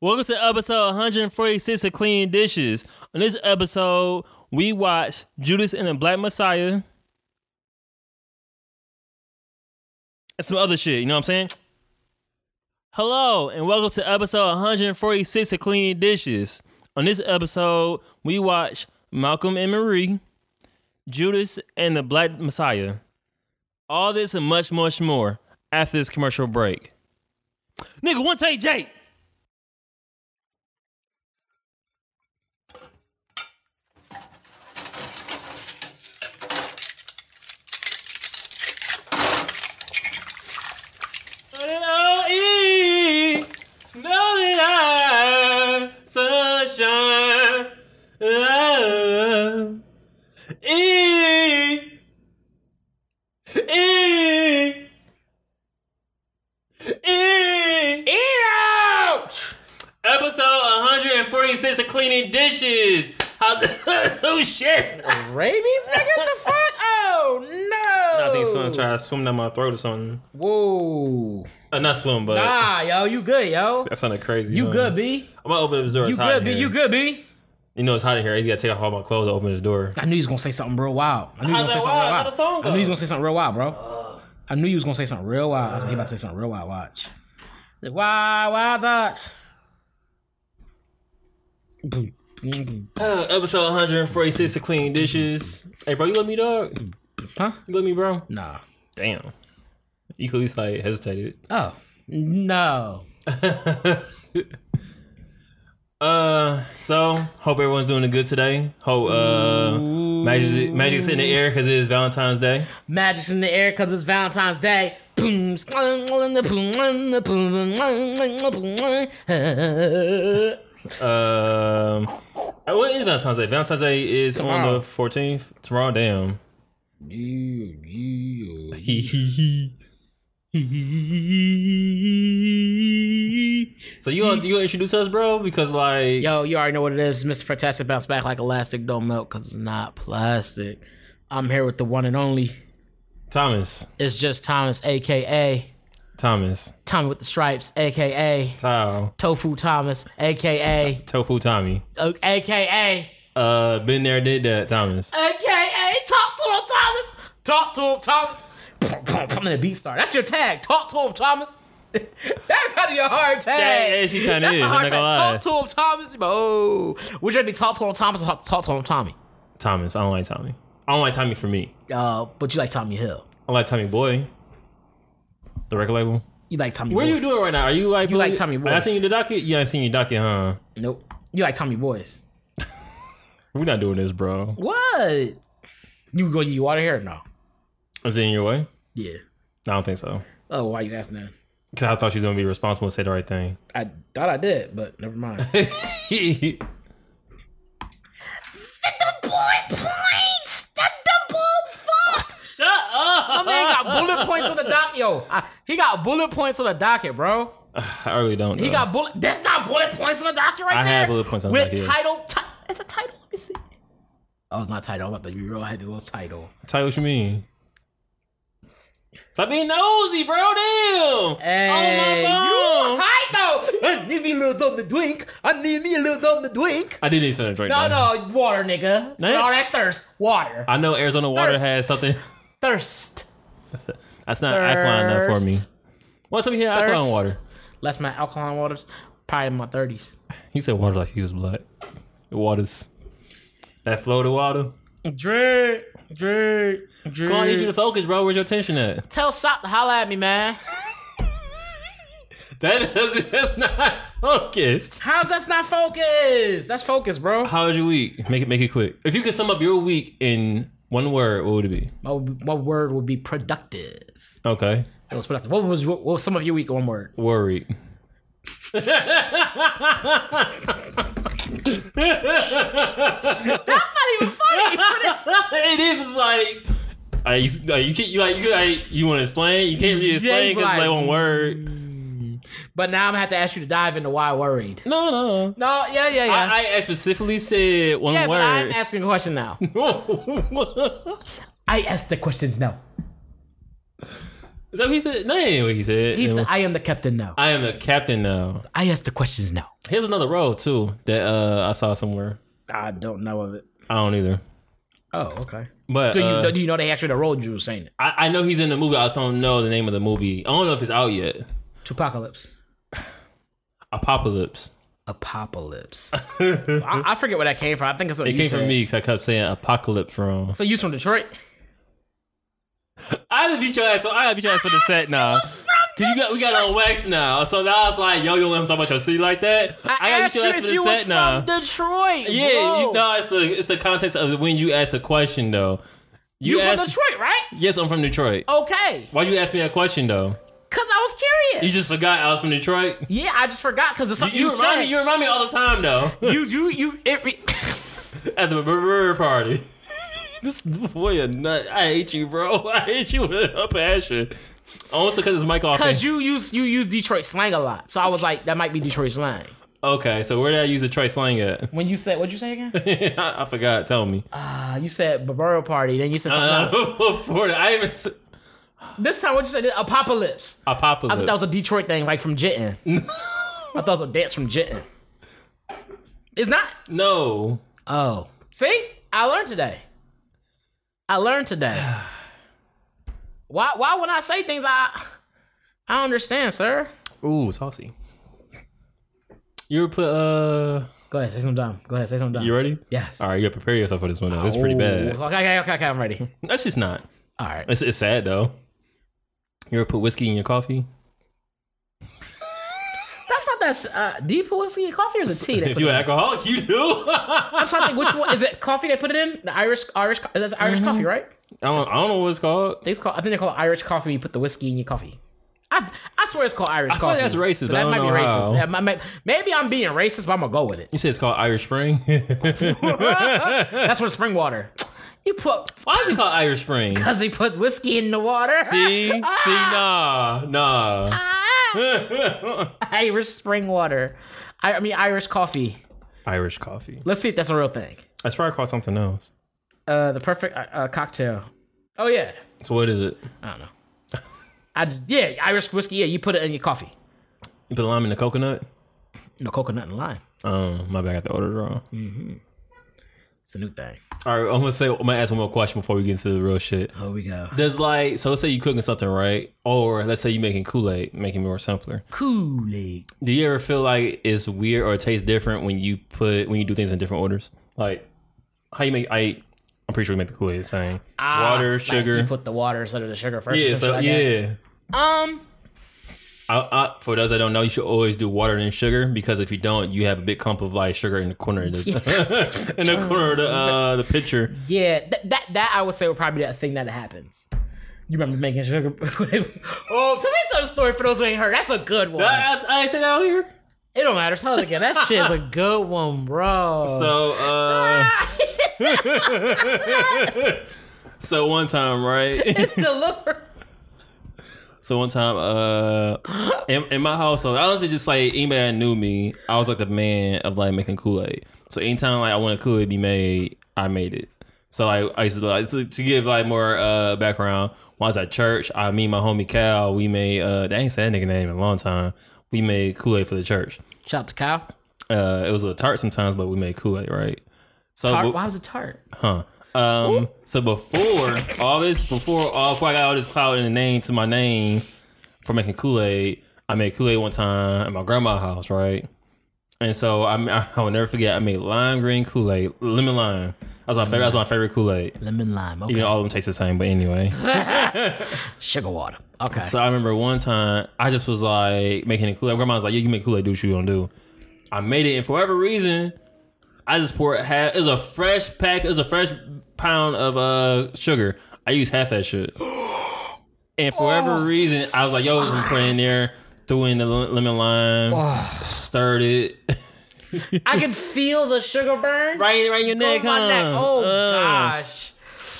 Welcome to episode 146 of Clean Dishes. On this episode, we watch Judas and the Black Messiah and some other shit. You know what I'm saying? Hello, and welcome to episode 146 of Clean Dishes. On this episode, we watch Malcolm and Marie, Judas and the Black Messiah. All this and much, much more after this commercial break. Nigga, one take Jake. L-E, know that I sunshine. Ah. E, E, E. Ouch! Episode 146 of cleaning dishes. How's oh shit? Rabies, nigga? the fuck? Oh no! I think someone tried to swim down my throat or something. Whoa! Uh, not swim, but Nah, yo, you good, yo? that sounded crazy. You huh? good, B? I'm gonna open this door. You good, in B? You good, B? You know it's hot in here. I gotta take off all my clothes to open this door. I knew you was gonna say something real wild. I knew you How's was gonna say something real wild? How wild. the song I knew you was gonna say something real wild, bro. I knew you was gonna say something real wild. I was like, he about to say something real wild. Watch. Like, Wild, wild thoughts. Uh, episode 146 of clean dishes. Hey, bro, you love me, dog? Huh? You love me, bro? Nah. Damn. You could at least like hesitated. Oh no. uh, so hope everyone's doing a good today. Hope uh, magic magic's in the air because it is Valentine's Day. Magic's in the air because it's Valentine's Day. Um, uh, what is Valentine's Day? Valentine's Day is Tomorrow. on the 14th. Tomorrow, damn. So you gonna, you gonna introduce us, bro? Because like, Yo, you already know what it is. Mr. Fantastic bounce back like elastic, don't melt because it's not plastic. I'm here with the one and only. Thomas, It's just Thomas, aka Thomas, Tommy with the stripes, aka Tao, Tofu Thomas, aka Tofu Tommy. uh, aka Uh, been there, did that, Thomas. aka Talk to him, Thomas. Talk to him, Thomas. I'm in the beat star. That's your tag. Talk to him, Thomas. That's kind of your hard tag. Yeah, yeah, she kinda is, a hard tag. Talk to him, Thomas. Oh, would you rather be talk to him, Thomas, or talk, talk to him, Tommy? Thomas, I don't like Tommy. I don't like Tommy for me. Uh, but you like Tommy Hill. I like Tommy Boy. The record label. You like Tommy. Where are you doing right now? Are you like You like Tommy Boy? I seen you the docket. You ain't seen your docket, huh? Nope. You like Tommy Boys. We're not doing this, bro. What? You go you water here or no? Is it in your way? Yeah. I don't think so. Oh, why are you asking that? Cause I thought she was gonna be responsible and say the right thing. I thought I did, but never mind. bullet points. That the bull fuck. Shut up! My man got bullet points on the dock. Yo, I, he got bullet points on the docket, bro. I really don't. He got bullet. That's not bullet points on the docket right I there. had bullet points on the with docket, yeah. title. Ti- it's a title. Let me see. Oh, it's not title. I'm about to be real happy. It was title. What you mean. Stop being nosy, bro. Damn. Hey, oh my you phone. high though. I need me a little something to drink. I need me a little something to drink. I did need something to drink. No, though. no, water, nigga. No. All that thirst, water, I know Arizona water Thirst. has something. thirst. That's not alkaline enough for me. What's up here? Alkaline Thirst. water. Less my alkaline waters. Probably in my thirties. He said water like he was black. Waters. That floated water. Drake, Drake, Drake. Come on, I need you to focus, bro. Where's your attention at? Tell Sop to holla at me, man. That doesn't. That's not focused. How's that's not focused? That's focused, bro. How was your week? Make it make it quick. If you could sum up your week in one word, what would it be? My, my word would be productive. Okay. It was productive. What was what was some of your week? in One word. Worried. That's not even funny. it is it's like uh, you, uh, you can't you like you like, you want to explain you can't really explain because it's like one word. but now I'm gonna have to ask you to dive into why worried. No, no. No, yeah, yeah, yeah. I, I specifically said one yeah, but I'm asking a question now. I ask the questions now. Is that what he said? No, that ain't what he said. He said, "I am the captain now. I am the captain now. I ask the questions now." Here's another role too that uh, I saw somewhere. I don't know of it. I don't either. Oh, okay. But Do you uh, know? Do you know they actually the role you were saying it? I, I know he's in the movie. I just don't know the name of the movie. I don't know if it's out yet. Tupacalypse. Apocalypse. Apocalypse. I, I forget where that came from. I think it's what It you came said. from me because I kept saying apocalypse wrong. So you from Detroit? I had to beat your ass. So I to beat your ass for the set now. Cause you got we got on wax now. So now I was like, yo, you don't let him talk about your city like that. I, gotta asked beat you your ass if you the was set from now. Detroit. Yeah, bro. you know it's the it's the context of when you asked the question though. You, from asked- Detroit, right? Yes, I'm from Detroit. Okay. Why'd you ask me that question though? Cause I was curious. You just forgot I was from Detroit. yeah, I just forgot because it's You, something you you, remind said. me. You remind me all the time though. you, you, you. It re- At the bird party. this boy a nut. I hate you, bro. I hate you with a passion. Also, because it's mic off. Cause you use you use Detroit slang a lot, so I was like, that might be Detroit slang. Okay, so where did I use Detroit slang at? When you said, what'd you say again? I, I forgot. Tell me. Ah, you said burial party, then you said something else. Uh, before that, I even s- This time, what you said? Apocalypse. I apocalypse. thought that was a Detroit thing, like from Jitten. I thought it was a dance from Jitten. It's not. no. Oh, see, I learned today. I learned today. Why? Why when I say things, I I understand, sir. Ooh, saucy. You ever put uh? Go ahead, say something dumb. Go ahead, say something dumb. You ready? Yes. All right, you gotta prepare yourself for this one. Though. It's pretty bad. Okay, okay, okay, okay, I'm ready. That's just not. All right. It's, it's sad though. You ever put whiskey in your coffee? That's not that. Uh, do you put whiskey in coffee or is it tea? If you're an alcoholic, you do. I'm trying to think which one is it. Coffee they put it in the Irish Irish. That's Irish coffee, right? I don't, I don't know what it's called. I think it's called. I think they call it Irish coffee. You put the whiskey in your coffee. I, I swear it's called Irish I feel coffee. like that's racist, but I that don't might know be racist. how. Yeah, might- might- maybe I'm being racist, but I'm gonna go with it. You said it's called Irish Spring. That's what spring water. You put why is it called Irish Spring? because they put whiskey in the water. See, see, nah, nah. Irish spring water. I, I mean Irish coffee. Irish coffee. Let's see if that's a real thing. That's probably called something else. Uh, the perfect uh, uh, cocktail. Oh yeah. So what is it? I don't know. I just yeah Irish whiskey. Yeah, you put it in your coffee. You put lime in the coconut? No coconut and lime. Um, my bad, I got the order wrong. It's a new thing. All right, I'm gonna say I'm gonna ask one more question before we get into the real shit. Here we go. Does like so let's say you cooking something right, or let's say you making Kool Aid, making it more simpler. Kool Aid. Do you ever feel like it's weird or it tastes different when you put when you do things in different orders? Like how you make I I'm pretty sure we make the Kool Aid the same. Water, Ah, Like, sugar. you put the water instead of the sugar first. yeah, so shit like that. yeah. Um. I, I, for those that don't know, you should always do water and sugar because if you don't, you have a big clump of like sugar in the corner of the in the corner of the uh, the pitcher. Yeah, th- that that I would say would probably be a thing that happens. You remember making sugar? oh, tell me some story for those who ain't heard. That's a good one. I, I, I said out here. it don't matter. Tell it again. That shit is a good one, bro. So uh, so one time, right? it's the look. So one time, uh, in, in my household, I honestly, just like anybody that knew me, I was like the man of like making Kool Aid. So anytime like I wanted Kool Aid to be made, I made it. So like I used to like to, to give like more uh background. When I was at church, I me and my homie Cal, we made uh, they ain't said that nigga name in a long time. We made Kool Aid for the church. Shout out to Kyle. Uh, it was a tart sometimes, but we made Kool Aid, right? So Tart. bu- Why was it tart? Huh. Um. So before all this, before all, before I got all this cloud in the name to my name for making Kool Aid, I made Kool Aid one time at my grandma's house, right? And so I, I will never forget. I made lime green Kool Aid, lemon lime. That's my favorite. That's my favorite Kool Aid. Lemon lime. Okay. You know, all of them taste the same, but anyway. Sugar water. Okay. So I remember one time I just was like making a Kool Aid. Grandma was like, "Yeah, you can make Kool Aid. Do what you gonna do." I made it, and for whatever reason, I just poured half. It was a fresh pack. It was a fresh pound of uh sugar. I use half that shit, and for whatever reason, I was like, "Yo, I'm putting in there." Threw in the lemon lime, stirred it I can feel the sugar burn. right, right in your neck, huh? neck. Oh Uh. gosh.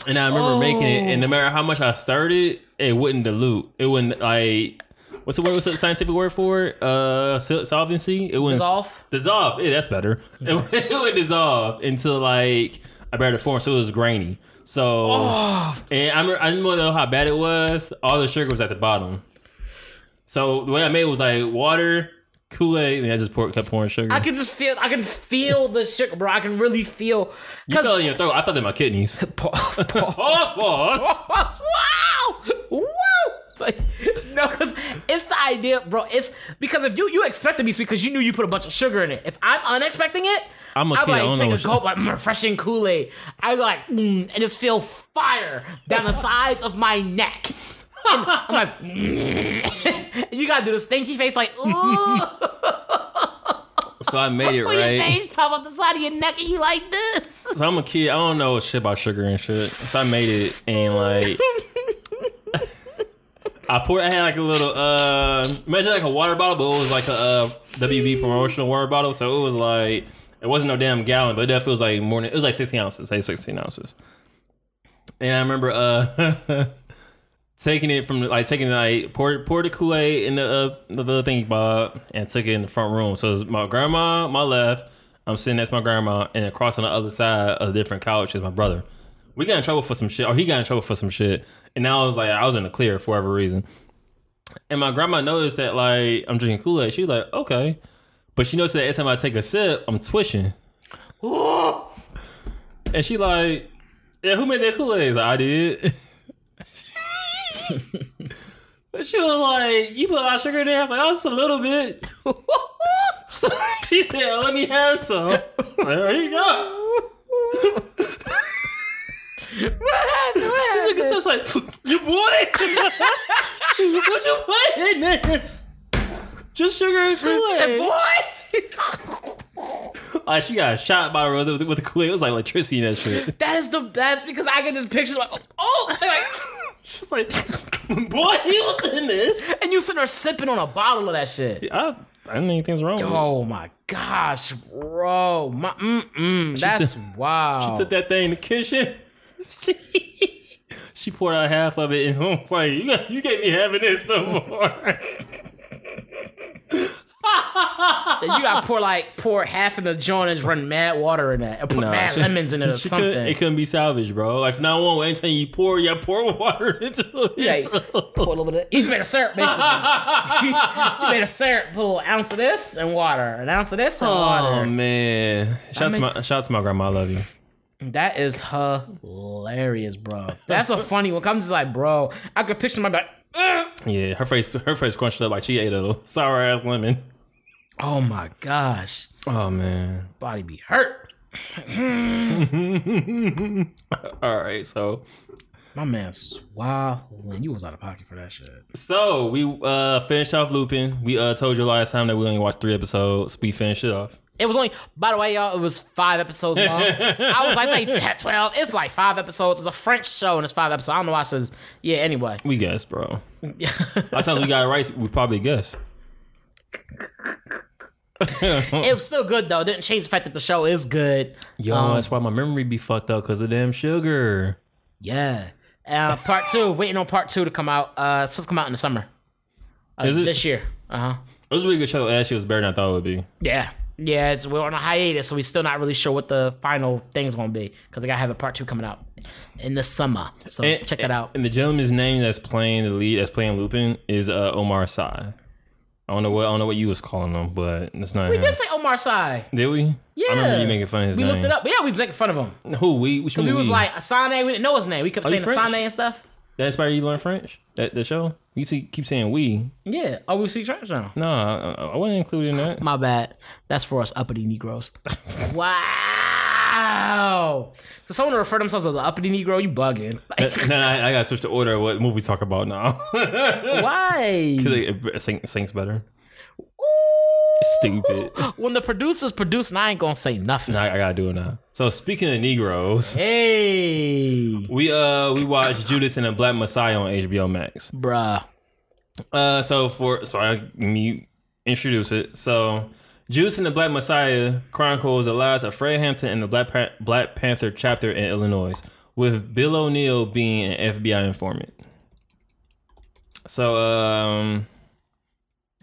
And I remember making it, Oh. and no matter how much I stirred it, it wouldn't dilute. It wouldn't like what's the word? What's the scientific word for it? Uh, solvency. It wouldn't Dissolve? Dissolve. Yeah, that's better. It, would- it would dissolve until like I buried it four, so it was grainy. So Oh, and I remember, I didn't know how bad it was. All the sugar was at the bottom. So the way I made it was like water, Kool Aid, and I just pour, kept pouring sugar. I can just feel. I can feel the sugar, bro. I can really feel. you felt it in your throat. I felt it in my kidneys. pause, pause. Pause, pause. wow, wow. It's like, no, because it's the idea, bro. It's because if you you expect to be sweet because you knew you put a bunch of sugar in it. If I'm unexpecting it, I'm a I'm kid, I like don't know take a gulp, like mm, refreshing Kool Aid. I like mm, and just feel fire down the sides of my neck. And I'm like, mm. you gotta do the stinky face, like, ooh. So I made it your right. face pop up the side of your neck and you like this. So I'm a kid. I don't know shit about sugar and shit. So I made it and like I poured. I had like a little uh, imagine like a water bottle, but it was like a uh, WB promotional water bottle. So it was like it wasn't no damn gallon, but it definitely was like more than it was like 16 ounces. I say 16 ounces. And I remember uh taking it from like taking like poured poured the Kool Aid in the uh, the little thingy bob and took it in the front room. So it my grandma, my left. I'm sitting next to my grandma, and across on the other side of a different couch is my brother. We got in trouble for some shit, or he got in trouble for some shit. And now I was like, I was in the clear for whatever reason. And my grandma noticed that like I'm drinking Kool Aid. She's like, okay, but she noticed that every time I take a sip, I'm twitching. And she like, yeah, who made that Kool Aid? Like, I did. But she was like, you put a lot of sugar in there? I was like, oh, just a little bit. So she said, let me have some. Like, there you go. What happened? What She happened? took a sip, like, you bought it? what you put in this? Just sugar and Kool-Aid. boy. Like, she got shot by her with, with the Kool-Aid. It was like electricity in that shit. That is the best because I can just picture like, oh, like, She's like, boy, he was in this. and you sitting there sipping on a bottle of that shit. I, I didn't think anything's wrong with it. Oh my gosh, bro, my, mm-mm, that's wow. She took that thing in the kitchen. she poured out half of it, and I was like, "You, you can't be having this no more." You gotta pour like pour half in the joint and just run mad water in that, and put Nah, mad she- lemons in it or something. it couldn't be salvaged, bro. Like now on, anytime you pour, you pour water into it. Yeah, pour a little bit. Of, he's made a syrup basically. he made a syrup. Put a little ounce of this and water, an ounce of this and oh water. man! Shout to my shout to my grandma. I love you. That is hilarious, bro. That's a funny one. Comes like, bro, I could picture my like, "Ugh." Yeah, her face her face crunched up like she ate a sour ass lemon. oh my gosh, Oh man! body be hurt. All right, so My man's wow. You was out of pocket for that shit. So we uh finished off Lupin. We uh told you last time that we only watched three episodes. We finished it off. It was only, by the way, y'all, it was five episodes long. I was like, say 12. It's like five episodes. It's a French show and it's five episodes. I don't know why it says, yeah, anyway. We guess, bro. Last time we got it right, we probably guessed. it was still good, though. It didn't change the fact that the show is good. Yo, Um, that's why my memory be fucked up because of damn sugar. Yeah. Uh, part two, waiting on part two to come out. Uh, it's supposed to come out in the summer. Uh, Is it? This year. Uh huh. It was a really good show. Actually, it was better than I thought it would be. Yeah. Yeah, it's, we're on a hiatus, so we're still not really sure what the final thing's gonna be because they gotta have a part two coming out in the summer. So And- check that out. And the gentleman's name that's playing the lead, that's playing Lupin, is uh, Omar Sy. I don't know what I don't know what you was calling him, but that's not We him. did say Omar Sy. Did we? Yeah. I remember you making fun of his We name. looked it up. Yeah, we was making fun of him. Who? We? Which? We was we? like Assane. We didn't know his name. We kept Are saying? Assane and stuff. that inspired you to learn French? That the show? You see, keep saying we. Yeah. Oh, we speak French now. No, I, I wasn't including that. My bad. That's for us uppity Negroes. wow. So someone to refer themselves as an uppity Negro, you bugging. Like, then I, I gotta switch the order of what movie talk about now. Because why? it, it sing, sings better. Stupid. When the producers produce, and I ain't gonna say nothing. Now I gotta do it now. So speaking of Negroes, Hey, we uh we watched Judas and the Black Messiah on HBO Max. bruh. Uh, so for so I introduce it. So Judas and the Black Messiah chronicles the lives of Fred Hampton and the Black Black Panther chapter in Illinois, with Bill O'Neal being an FBI informant. So um,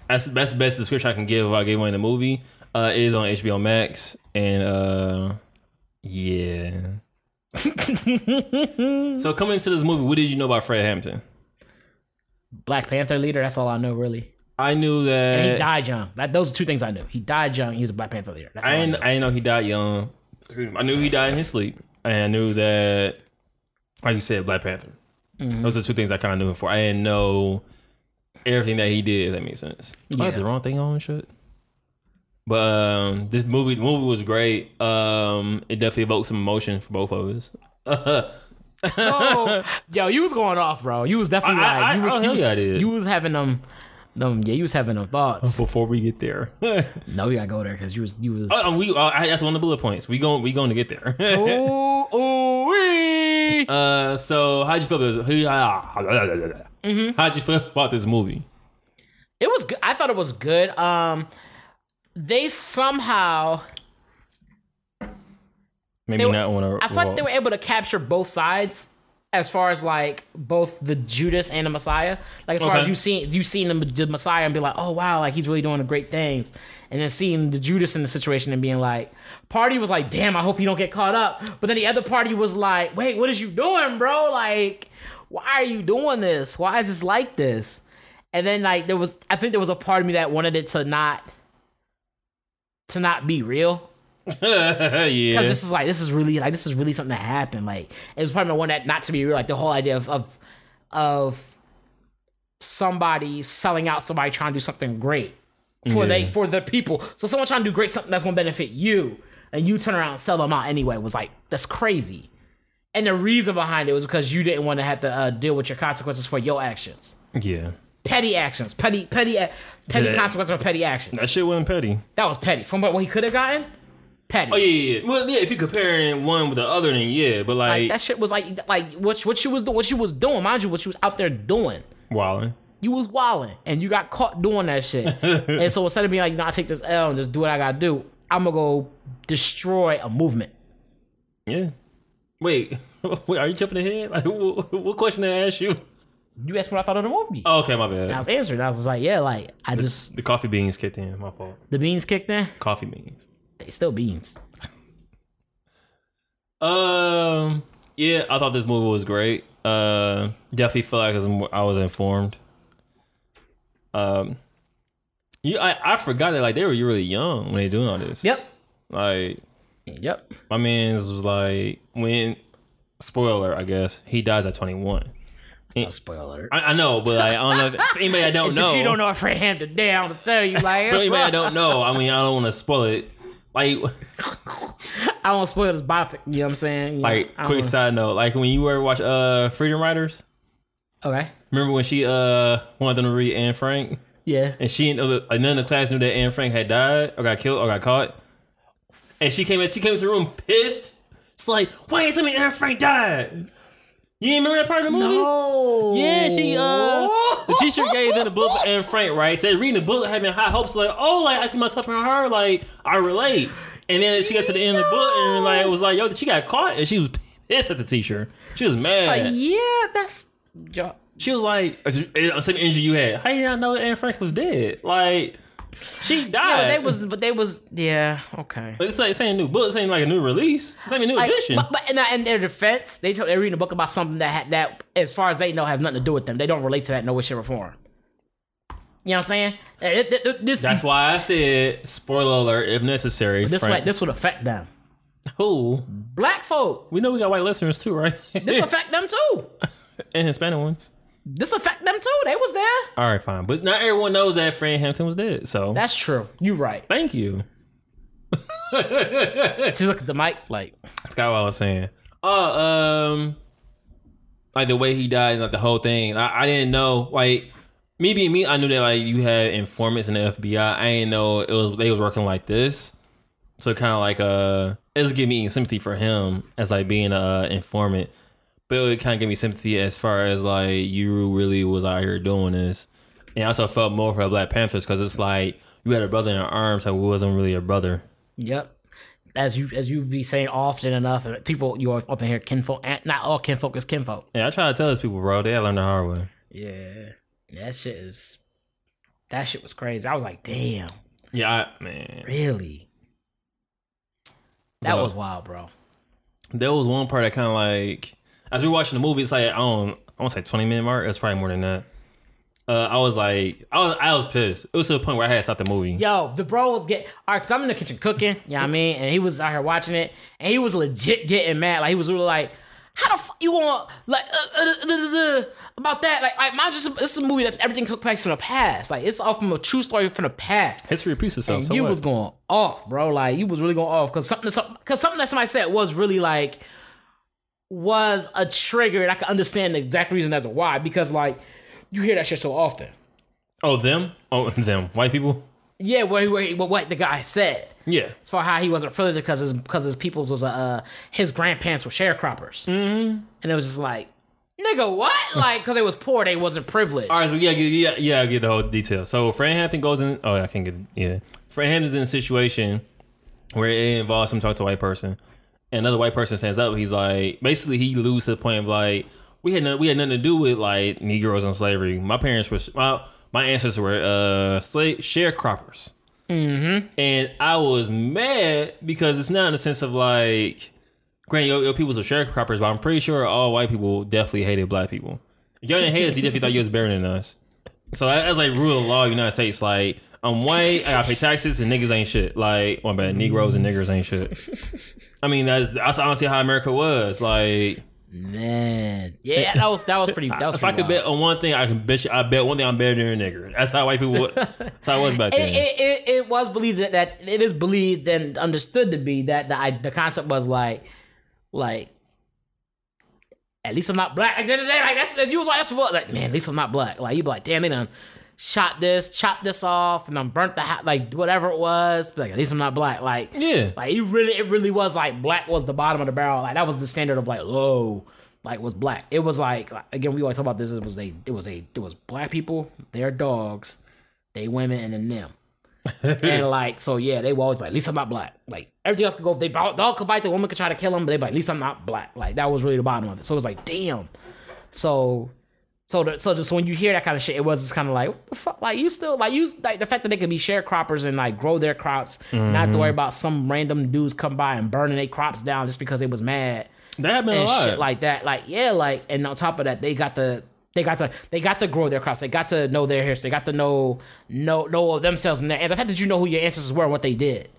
that's the best description I can give. I gave one in the movie, uh, it is on HBO Max, and uh, yeah, So coming into this movie, what did you know about Fred Hampton? Black Panther leader. That's all I know, really. I knew And he died young. That those are two things I knew. He died young. He was a Black Panther leader. That's I I, didn't, know. I didn't know he died young. I knew he died in his sleep, and I knew that, like you said, Black Panther. Mm-hmm. Those are two things I kind of knew him for. I didn't know everything that he did. If that makes sense. I had Yeah. the wrong thing on and shit. But um, this movie, the movie was great. Um, it definitely evoked some emotion for both of us. oh, yo, you was going off, bro. You was definitely I- I- like, you was, oh, you, was yeah, I you was having them, them, yeah, you was having them thoughts. Before we get there, no, we gotta go there because you was, you was. Oh, we uh, I, that's one of the bullet points. We going we going to get there. Ooh, ooh, wee. uh, so how'd you feel about this? Mm-hmm. How'd you feel about this movie? It was. good. I thought it was good. Um, they somehow. Maybe They were- not want to. I thought they were able to capture both sides as far as like both the Judas and the Messiah. Like as far as you seen you seen the, the Messiah and be like, oh wow, like he's really doing the great things, and then seeing the Judas in the situation and being like, party was like, damn, I hope you don't get caught up. But then the other party was like, wait, what is you doing, bro? Like, why are you doing this? Why is this like this? And then like there was, I think there was a part of me that wanted it to not, to not be real yeah. because this is like this is really like this is really something that happened. Like it was probably the one that not to be real. Like the whole idea of of of somebody selling out somebody trying to do something great for they for the people. So someone trying to do great something that's gonna benefit you, and you turn around and sell them out anyway was like that's crazy. And the reason behind it was because you didn't want to have to uh, deal with your consequences for your actions, yeah. petty actions, petty petty petty Yeah. consequences for petty actions. That shit wasn't petty. That was petty. From what he could have gotten, petty. Oh yeah, yeah. Well, yeah. If you comparing one with the other, then yeah. But Like like, that shit was like like what what she was doing what she was doing, mind you, what she was out there doing. wilding. You was wilding and you got caught doing that shit. and so instead of being like, you know, I take this L and just do what I gotta do, I'm gonna go destroy a movement. Yeah. Wait, wait. Are you jumping ahead? Like, what, what question did I ask you? You asked what I thought of the movie. Oh, okay, my bad. I was answering. I was like, yeah, like I just The coffee beans kicked in. My fault. the beans kicked in. Coffee beans. They still beans. Um. Yeah, I thought this movie was great. Uh, definitely feel like I was, informed. Um, you, I, I forgot that like they were really young when they doing all this. Yep. Like Yep. my man's was like when spoiler, I guess he dies at twenty one. No spoiler. I, I know, but like, I don't know if, if anybody I don't know. If you don't know if Fred Hampton down to tell you, like, For anybody I don't know, I mean, I don't want to spoil it. Like, I don't spoil this biopic. You know what I'm saying? You like don't quick wanna- side note, like when you ever watch uh Freedom Writers, Okay. remember when she uh wanted them to read Anne Frank? Yeah. and she didn't know that, like none of the class knew that Anne Frank had died or got killed or got caught. And she came in, she came into the room pissed. It's like, "Why you tell me Anne Frank died?" You didn't remember that part of the movie? No. Yeah, she uh, the teacher gave them the book Anne Frank, right? Said reading the book, having high hopes, like, oh, like I see myself in her, like I relate. And then she got to the end of the book and like it was like, yo, she got caught, and she was pissed at the teacher. She was mad. Like, yeah, that's. yo- She was like, "Same injury you had. How you not know Anne Frank was dead? Like, she died. Yeah, but they was, but they was, yeah, okay. But it's like saying new book, saying like a new release. It's like a new Like, edition. but, but in, in their defense, they told, they're reading a book about something that had, that, as far as they know, has nothing to do with them. They don't relate to that in no way, shape, or form. You know what I'm saying? Eh, it- This, That's why I said spoiler alert if necessary. this, this would affect them. Who? Black folk, We know we got white listeners too, right? this affect them too. and Hispanic ones. This affect them too. They was there. All right, fine. But not everyone knows that Fred Hampton was dead. So That's true. You're right. thank you. She look at the mic like, I forgot what I was saying. Oh, um, like the way he died, and like the whole thing. I, I didn't know. Like me being me, I knew that like you had informants in the FBI. I didn't know it was they was working like this. So kind of like uh, it's giving me sympathy for him as like being a uh, informant, but it kind of gave me sympathy as far as like you really was out here doing this, and I also felt more for the Black Panthers because it's like you had a brother in arms who wasn't really a brother. Yep. As you as you be saying often enough, and people you often hear kinfolk. Not all kinfolk is kinfolk. Yeah, I try to tell these people, bro, they learn the hard way. Yeah, that shit is. That shit was crazy. I was like, damn, Yeah, I, man. really. That So- was wild, bro. there was one part that kind of like as we were watching the movie, it's like I don't I want to say twenty minute mark. It's probably more than that. Uh, I was like, I was, I was pissed. It was to the point where I had to stop the movie. Yo, the bro was getting all right, cause I'm in the kitchen cooking, you know what I mean? And he was out here watching it, and he was legit getting mad. Like he was really like, How the fuck you want like uh, uh, uh, uh, uh, about that? Like, like mind just this is a movie that everything took place from the past. Like it's all from a true story from the past. History repeats itself. And So you what? was going off, bro. Like you was really going off because something, because something that somebody said was really like was a trigger, and I can understand the exact reason as to why. Because like you hear that shit so often. oh them, oh them, white people. Yeah, what what, what, what the guy said. Yeah, As far how he wasn't privileged because his because his peoples was a uh, his grandparents were sharecroppers, mm-hmm. and it was just like nigga what like because they was poor they wasn't privileged. All right, so yeah, yeah, yeah, yeah, I get the whole detail. So Fran Hampton goes in. Oh, I can't get. Yeah, Fran Hampton's in a situation where it involves him talking to a white person, and another white person stands up. He's like, basically, he loses to the point of like, we had no, we had nothing to do with like Negroes and slavery. My parents were my my ancestors were uh slave sharecroppers, mm-hmm. and I was mad because it's not in the sense of like. Granted, your, your people's are sharecroppers, but I'm pretty sure all white people definitely hated black people. You didn't hate us, you definitely thought you was better than us. So that- that's like rule of law United States. Like, I'm white, I gotta pay taxes, and niggas ain't shit. Like, oh, one bad, Negroes and niggers ain't shit. I mean, that's, that's honestly how America was. Like, Man, yeah, that was that was pretty. That was if I could wild. bet on one thing, I can bet you, I bet one thing I'm better than a nigger. That's how white people, that's how it was back It, then. it, it, it was believed that, that it is believed and understood to be that the the concept was like like at least I'm not black. Like, the end of the day, like that's if you was like that's what like man, at least I'm not black. Like you'd be like, damn, they done shot this, chopped this off, and then burnt the house, like whatever it was. But like, at least I'm not black. Like yeah. like it really, it really was like black was the bottom of the barrel. Like that was the standard of like low, like was black. It was like, like, again, we always talk about this. It was a, it was a, it was black people, their dogs, they women, and then them. and like so, yeah, they were always like, at least I'm not black. Like everything else could go. They dog dog could bite the woman could try to kill him, but they like, at least I'm not black. Like that was really the bottom of it. So it was like, damn. So. So, the, so just when you hear that kind of shit, it was just kind of like, what the fuck? Like, you still, like, you, like, the fact that they can be sharecroppers and, like, grow their crops, not to worry mm-hmm. about some random dudes come by and burning their crops down just because they was mad That happened a and lot. shit like that. Like, yeah, like, and on top of that, they got the, they got to, they got to grow their crops. They got to know their history. They got to know, know, know themselves and, their, and the fact that you know who your ancestors were and what they did.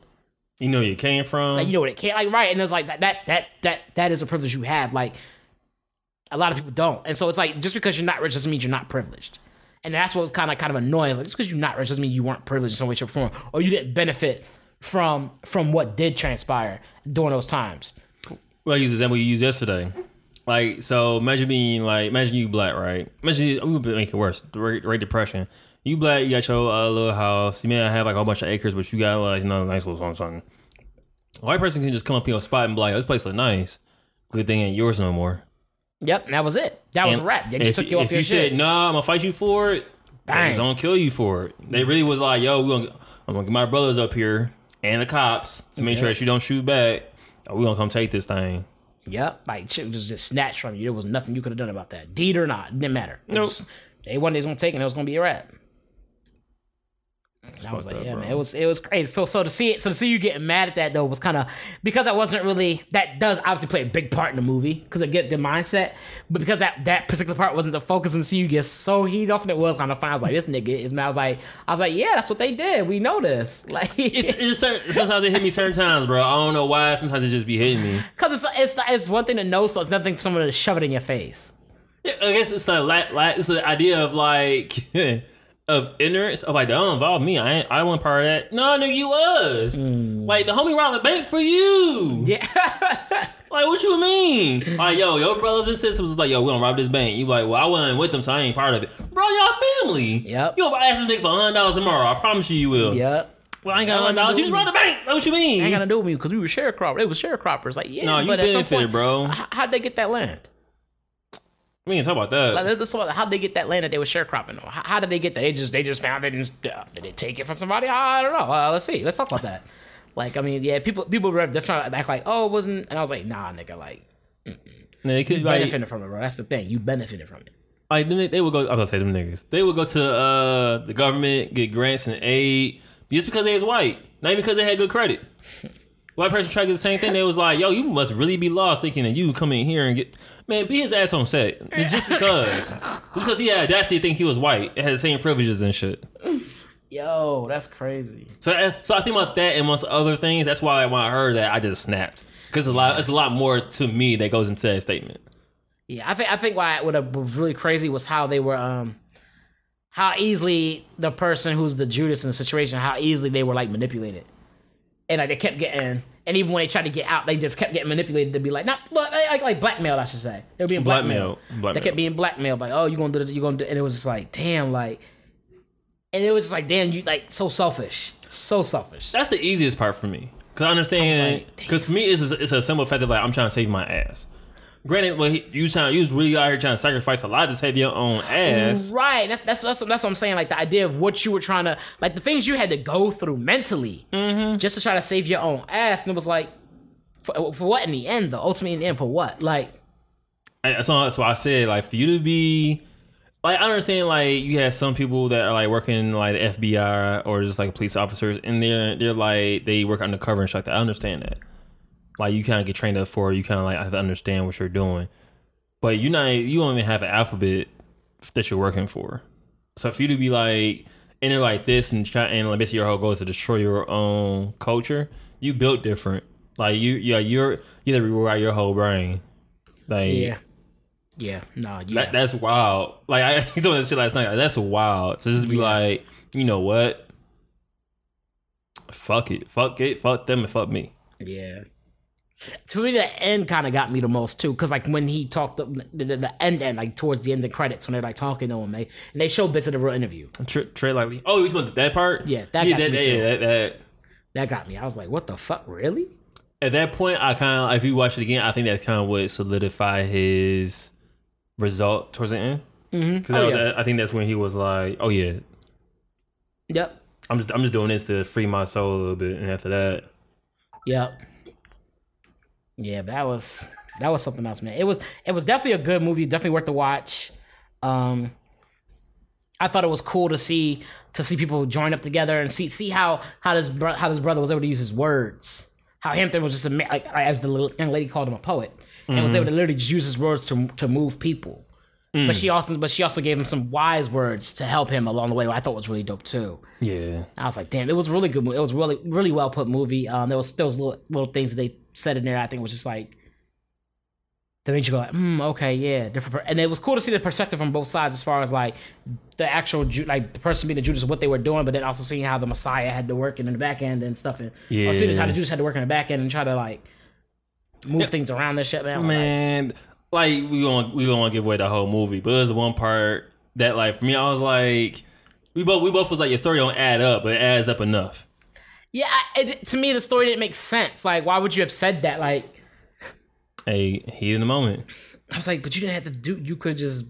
you know where you came from. Like, you know what it can't, like, right? And it's like that, that, that, that, that is a privilege you have. Like, a lot of people don't, and so it's like just because you're not rich doesn't mean you're not privileged. And that's what was kind of kind of annoying. It's like just because you're not rich doesn't mean you weren't privileged in some way, shape, or form, or you didn't benefit from from what did transpire during those times. Well, I use the example you used yesterday. Like, so imagine being like, imagine you black, right? Imagine we would make it worse. The Depression. You black, you got your uh, little house. You may not have like a whole bunch of acres, but you got like you know, nice little something. something. A white person can just come up to your spot and be like, "Oh, "This place look nice." Good thing ain't yours no more. Yep, that was it. That was a wrap. They just took you off if your you shit. said, "No, I'm gonna fight you for it," Bang. they gonna kill you for it. They really was like, "Yo, we gonna, I'm gonna get my brothers up here and the cops to make sure that you don't shoot back. Oh, we gonna come take this thing." Yep, like shit was just snatched from you. There was nothing you could have done about that. Deed or not, didn't matter. It Nope. They one they was gonna take and it was gonna be a wrap. I was like, up, yeah, bro. man, it was it was crazy. So so to see it, so to see you getting mad at that though was kind of because I wasn't really that does obviously play a big part in the movie because I get the mindset, but because that that particular part wasn't the focus and see you get so heated off and it was kind of fun. I was like, this nigga is mad. I was like, I was like, yeah, that's what they did. We know this, like, It's, it's certain, sometimes it hit me certain times, bro. I don't know why. Sometimes it just be hitting me. because it's it's it's one thing to know, so it's nothing for someone to shove it in your face. Yeah, I guess it's the la- la- it's the idea of like of ignorance of like don't involve me. I ain't, I wasn't part of that. No, nigga, you was hmm. like the homie robbed the bank for you. Yeah. Like what you mean? Like yo, your brothers and sisters was like yo, we gonna rob this bank. You like well, I wasn't with them, so I ain't part of it. Bro, y'all family. Yep. You gonna ask this nigga for hundred dollars tomorrow? I promise you, you will. Yep. Well, I ain't got That hundred dollars. You just robbed the bank. Like, what you mean? ain't gonna do with me because we were sharecroppers. It was sharecroppers. Like, yeah, No, you but at some benefited, point, bro. How'd they get that land? We ain't talk about that. Like, let's, talk about how'd they get that land that they were sharecropping? How, how did they get that? They just they just found it and uh, did they take it from somebody? I don't know. Uh, let's see. Let's talk about that. like, I mean, yeah, people people were they're trying to act like, oh, it wasn't, and I was like, nah, nigga, like, they could you like, benefited from it, bro. That's the thing. You benefited from it. like then they, they would go. I was gonna say them niggas. They would go to uh the government, get grants and aid just because they was white, not even because they had good credit. White person tried to get the same thing. They was like, "Yo, you must really be lost thinking that you come in here and get man, be his ass on set just because because he had audacity to think he was white, had the same privileges and shit." Yo, that's crazy. So, uh, so I think about that and amongst other things. That's why when I heard that, I just snapped because a lot, it's a lot more to me that goes into that statement. Yeah, I think I think what what was really crazy was how they were um how easily the person who's the Judas in the situation, how easily they were like manipulated. And like they kept getting and even when they tried to get out, they just kept getting manipulated to be like, not like, like blackmailed, I should say. They were being blackmailed. Blackmail. They kept being blackmailed, like, oh, you're gonna do this, you're gonna do and it was just like, damn, like and it was just like, damn, you like so selfish. So selfish. That's the easiest part for me because I understand. Because for me, it's a, it's a simple fact of like I'm trying to save my ass. Granted, well, he, you trying you was really out here trying to sacrifice a lot to save your own ass. Right. That's that's that's, that's what I'm saying. Like the idea of what you were trying to like the things you had to go through mentally mm-hmm. just to try to save your own ass, and it was like for, for what in the end though? Ultimately in the end for what? Like I- That's why, that's why I said like for you to be like I understand like you have some people that are like working like the FBI or just like police officers and they're they're like they work undercover and shit like that. I understand that. Like you kind of get trained up for it. You kind of like have to understand what you're doing, but you not you don't even have an alphabet that you're working for. So if you to be like in there like this and try and like basically your whole goal is to destroy your own culture, you built different. Like you yeah you're you have to rewrite your whole brain. Like yeah. Yeah, no, yeah. that, that's wild. Like I told that shit last night. Like, that's wild to just be Yeah. like, you know what? Fuck it, fuck it, fuck them, and fuck me. Yeah. To me, the end kind of got me the most too, because like when he talked, the, the, the end, end, like towards the end of the credits, when they're like talking to him, they and they show bits of the real interview. Trey, tread lightly. Oh, you just want that part? Yeah, that yeah, got that, me that, yeah, that, that. That got me. I was like, what the fuck, really? At that point, I kind of, if you watch it again, I think that kind of would solidify his result towards the end. Mm-hmm. Because Oh, yeah. I think that's when he was like, "Oh yeah, Yep. I'm just, I'm just doing this to free my soul a little bit," and after that, Yep. Yeah, but that was that was something else, man. It was it was definitely a good movie, definitely worth the watch. Um I thought it was cool to see to see people join up together and see see how how this bro- how this brother was able to use his words. How Hampton was just a like as the young lady called him a poet and was able to literally just use his words to to move people. But she also but she also gave him some wise words to help him along the way. I thought was really dope too. yeah, I was like, damn, it was a really good. It was really, really well put movie. Um, there was those little little things that they said in there. I think was just like that made you go, like, mm, okay, yeah, different. Per-. And it was cool to see the perspective from both sides, as far as like the actual Ju- like the person being the Judas, what they were doing, but then also seeing how the Messiah had to work in the back end and stuff, and or seeing how the Judas had to work in the back end and try to like move things around this shit, man. Man, like we gonna we gonna give away the whole movie, but there's one part that like for me, I was like, we both we both was like your story don't add up, but it adds up enough. yeah, it, to me the story didn't make sense. Like, why would you have said that? Like, Hey, heat in the moment. I was like, but you didn't have to do. You could just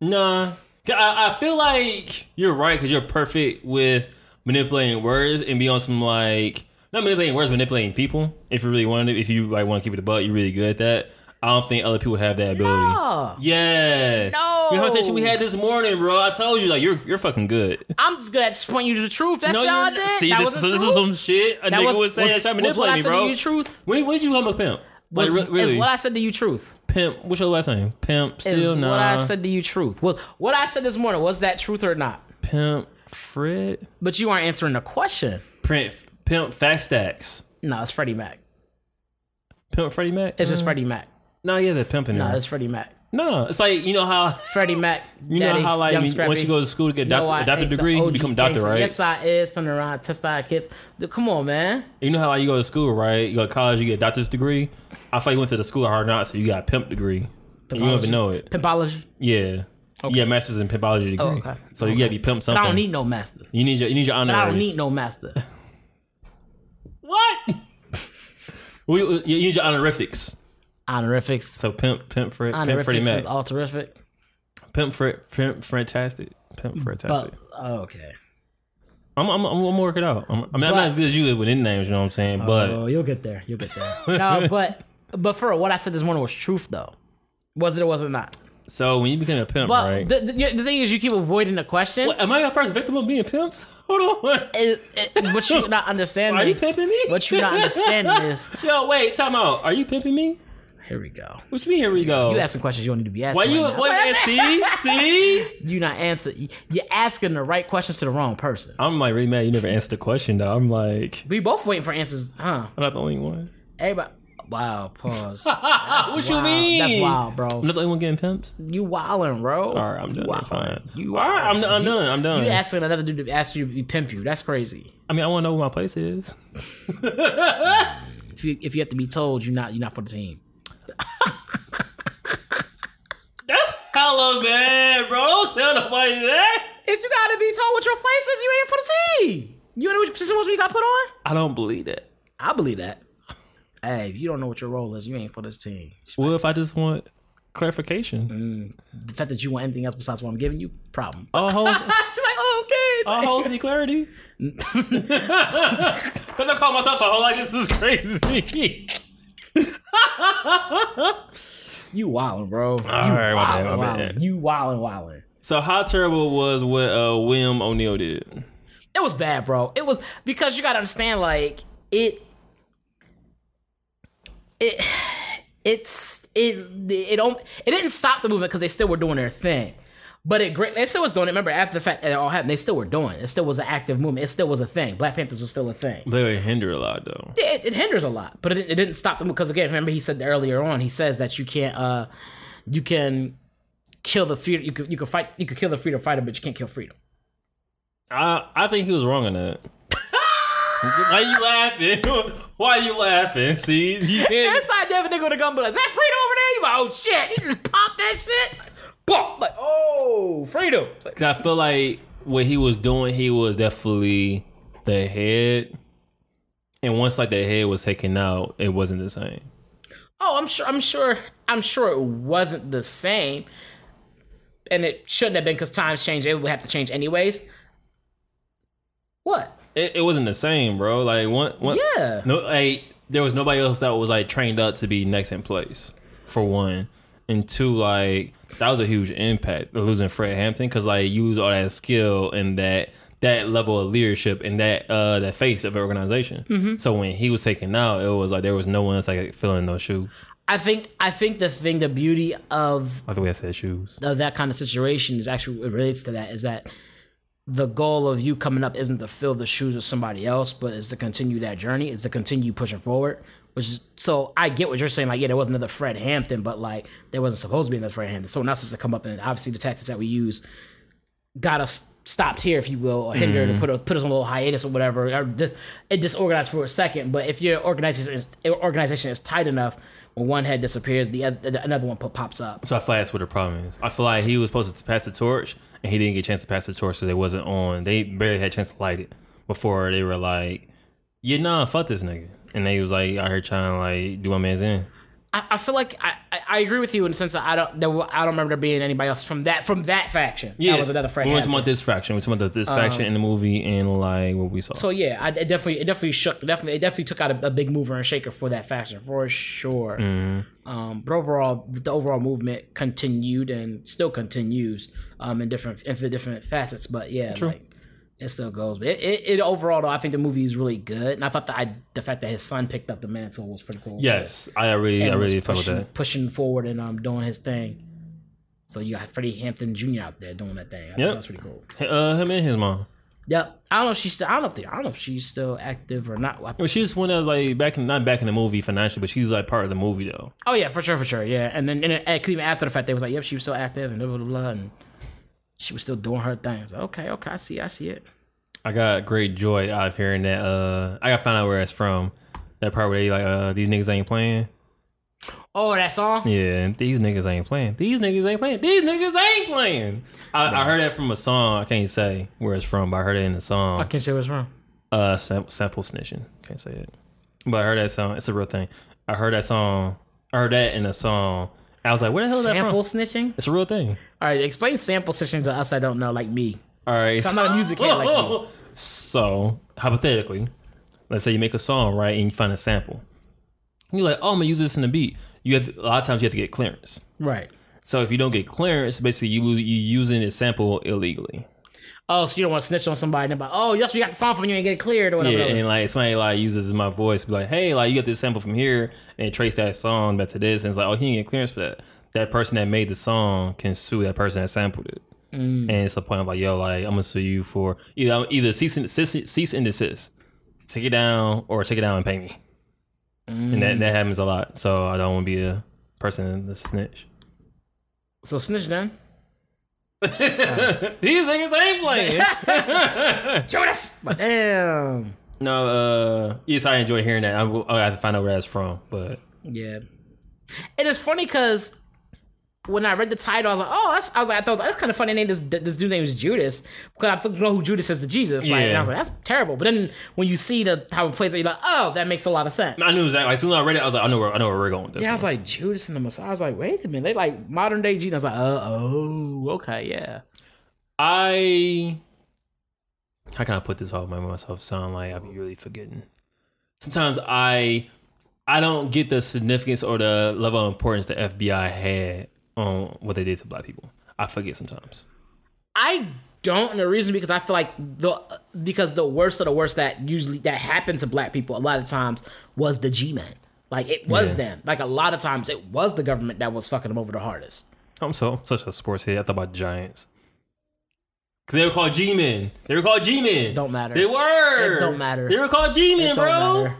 Nah, I, I feel like you're right because you're perfect with manipulating words and be on some like not manipulating words, manipulating people. If you really want to, if you like want to keep it a butt, you're really good at that. I don't think other people have that ability. Oh. Yes. No. What conversation we had this morning, bro. I told you like you're you're fucking good. I'm just good at pointing you to the truth. That's all I did. See, that this, was so this is some shit a that nigga was, was saying was, trying to was what manipulate I me, said bro. to you truth. When when did you become a pimp? Was, Like re- really? is what I said to you truth. pimp. What's your last name? Pimp. Is Still nah. what I said to you truth. Well, what I said this morning was that truth or not? Pimp. Fred. But you aren't answering the question. Print. Pimp. Fact stacks. No, it's Freddie Mac. Pimp. Freddie Mac. It's just mm. Freddie Mac. No, yeah, they're pimping. No, No, it's Freddie Mac. no, it's like you know how Freddie Mac. you know Daddy, how like when- once you go to school to get a No, doctor, I a doctor degree, you become a doctor, gangster. right? Yes, I is. Turn around, test our kids. Dude, Come on, man. You know how like you go to school, right? You go to college, you get a doctor's degree. I thought you went to the school of hard knocks, so you got a pimp degree. You don't even know it. Pimpology. Yeah. Yeah, master's in pimpology oh, degree. Oh, okay. So you gotta be pimp But something. I don't need no master. you need your you need your But honor. I don't need no master. what? we, you need your honorifics. Honorifics. So pimp, pimp, Fred, pimp, Freddie Mac, all terrific. pimp, Fred, pimp, fantastic, pimp, fantastic. But, oh, okay. I'm, I'm, I'm gonna work it out. I'm, I mean, I'm not as good as you with nicknames. You know what I'm saying? Oh, but oh, you'll get there. You'll get there. no, but but for what I said this morning was truth, though. Was it or was it not? so when you became a pimp, But right? the, the, the thing is, you keep avoiding the question. What, am I your first victim of being pimped? Hold on. It, it, what you not understanding? Are you pimping me? What you not understanding is Yo, wait, time out. Are you pimping me? Here we go. What you mean? Here we go. You asking questions you don't need to be asking. Why you? right now. Wait, see, see. You not answer. You're asking the right questions to the wrong person. I'm like really mad. You never answered the question though. I'm like, We both waiting for answers, huh? I'm not the only one. Everybody. Wow. Pause. That's what you mean? That's wild, bro. I'm not the only one getting pimped. You wildin', bro. All right, I'm You done. wildin'. Fine. You All right, I'm. I'm done. I'm done. You asking another dude to ask you to pimp you? That's crazy. I mean, I want to know where my place is. If you if you have to be told, you're not you're not for the team. That's hella bad, bro. Don't tell nobody that. If you gotta be told what your place is, you ain't for the team. You know which position was we got put on? I don't believe that. I believe that. Hey, if you don't know what your role is, you ain't for this team. Well, if I just want clarification? Mm, the fact that you want anything else besides what I'm giving you, problem. All hoes, She's like, oh, okay. It's all like- hoes need clarity. Cause I call myself a hoe like this is crazy. You wildin', bro. you right, wildin', my wildin'. bad. You wildin', wildin'. so how terrible was what uh, William O'Neal did? It was bad, bro. It was because you gotta understand, like it, it, it's it it don't it didn't stop the movement because they still were doing their thing, but it great they still was doing it. Remember after the fact it all happened, they still were doing it. It still was an active movement. It still was a thing. Black Panthers was still a thing. They would hinder a lot though. it, it hinders a lot, but it, it didn't stop them because again, remember he said earlier on, he says that you can't, uh, you can kill the freedom, you could, you could fight, you could kill the freedom fighter, but you can't kill freedom. I I think he was wrong on that. Why you laughing? Why you laughing? See, you can't. Inside Devin nigga with a gun, but is that freedom over there? You like, oh shit, he just popped that shit. Boom, like, oh, freedom. It's like, I feel like what he was doing, he was definitely the head. And once like the head was taken out, it wasn't the same. oh, I'm sure, I'm sure, I'm sure it wasn't the same, and it shouldn't have been because times change. It would have to change anyways. What? It, it wasn't the same, bro. Like one, one Yeah. no, like there was nobody else that was like trained up to be next in place. For one, and two, like that was a huge impact losing Fred Hampton because like you lose all that skill and that that level of leadership and that uh that face of an organization. Mm-hmm. So when he was taken out, it was like there was no one else like filling those shoes. I think, I think the thing, the beauty of Like the way I said shoes. of that kind of situation is actually it relates to that is that the goal of you coming up isn't to fill the shoes of somebody else, but is to continue that journey, is to continue pushing forward. Which is so I get what you're saying. Like, yeah, there wasn't another Fred Hampton, but like there wasn't supposed to be another Fred Hampton. Someone else has to come up and obviously the tactics that we use got us stopped here, if you will, or hindered to mm-hmm. put us put us on a little hiatus or whatever. Or dis, it disorganized for a second. But if your organization is, organization is tight enough, when one head disappears, the other, another one pops up. So I feel like that's what the problem is. I feel like he was supposed to pass the torch, and he didn't get a chance to pass the torch because it wasn't on. They barely had a chance to light it before they were like, "Yeah, nah, fuck this nigga." And they was like, "I heard trying to like do my man's in." I, I feel like I, I, agree with you in the sense that I don't there, I don't remember there being anybody else from that from that faction. Yeah, that was another Fred. We went about this faction. We talking about this faction in the movie and like what we saw. So yeah, I, it definitely it definitely shook definitely it definitely took out a, a big mover and shaker for that faction for sure. Mm-hmm. Um, but overall, the overall movement continued and still continues um, in different in the different facets. But yeah, like it still goes. But it, it, it overall though, I think the movie is really good, and I thought that I the fact that his son picked up the mantle was pretty cool. yes, I really, I really with pushing, that. pushing forward and um doing his thing. So you got Freddie Hampton Jr. out there doing that thing. I think Yep. that's pretty cool. Uh, him and his mom. Yep. I don't know if she's still. I don't know if they, I don't know if she's still active or not. Well, she's one that was like back in not back in the movie financially, but she's like part of the movie though. Oh yeah, for sure, for sure, yeah. And then and, and even after the fact, they was like, "Yep, she was still active and blah blah blah," and she was still doing her thing. I was like, okay, okay, I see, I see it. I got great joy out of hearing that. Uh, I got to find out where it's from. That part where they like, uh, these niggas ain't playing. Oh, that song. Yeah, these niggas ain't playing. These niggas ain't playing. These niggas ain't playing. I, I heard that from a song. I can't say where it's from, but I heard it in the song. I can't say where it's from. Uh, sam- sample snitching. Can't say it, but I heard that song. It's a real thing. I heard that song. I heard that in a song. I was like, where the hell is that Sample from? snitching. It's a real thing. All right, explain sample snitching to us that don't know, like me. All right, so I'm not a music head like you. So hypothetically, let's say you make a song right and you find a sample. You're like, oh, I'm gonna use this in the beat. You have a lot of times you have to get clearance. Right. So if you don't get clearance, basically you lose, you using a sample illegally. Oh, so you don't want to snitch on somebody? And like, oh, yes, we got the song from. You and get it cleared or whatever. Yeah, and like somebody like uses my voice, be like, "Hey, like you got this sample from here," and trace that song back to this, and it's like, "Oh, he didn't get clearance for that." That person that made the song can sue that person that sampled it, mm. and it's the point of like, "Yo, like I'm gonna sue you for either either cease and cease, cease and desist, take it down, or take it down and pay me." And that mm. that happens a lot, so I don't want to be a person in the snitch. so snitch then. These niggas ain't playing. Judas. But damn. no, uh, yes, I enjoy hearing that. I, will, I have to find out where that's from, but Yeah. And it's funny because when I read the title, I was like, oh, that's, I was like, I thought that's kind of funny name. This this dude name is Judas because I know who Judas is, the Jesus. Like, and I was like, that's terrible. But then when you see the how it plays, out, you're like, oh, that makes a lot of sense. I knew exactly. As soon as I read it, I was like, I know where I know where we're going with this. Yeah, I was like Judas and the Messiah. I was like, wait a minute, they like modern day Jesus. I was like, uh, oh, okay, yeah. I how can I put this off my myself sound like I be really forgetting. Sometimes I I don't get the significance or the level of importance the FBI had on what they did to black people. I forget sometimes. I don't, and the reason because I feel like the because the worst of the worst that usually that happened to black people a lot of times was the G men. Like it was Yeah. them. Like a lot of times it was the government that was fucking them over the hardest. I'm so such a sports head. I thought about Giants. Cause they were called G-men. They were called G-men. Don't matter. They were. It don't matter. They were called G-men, bro. matter.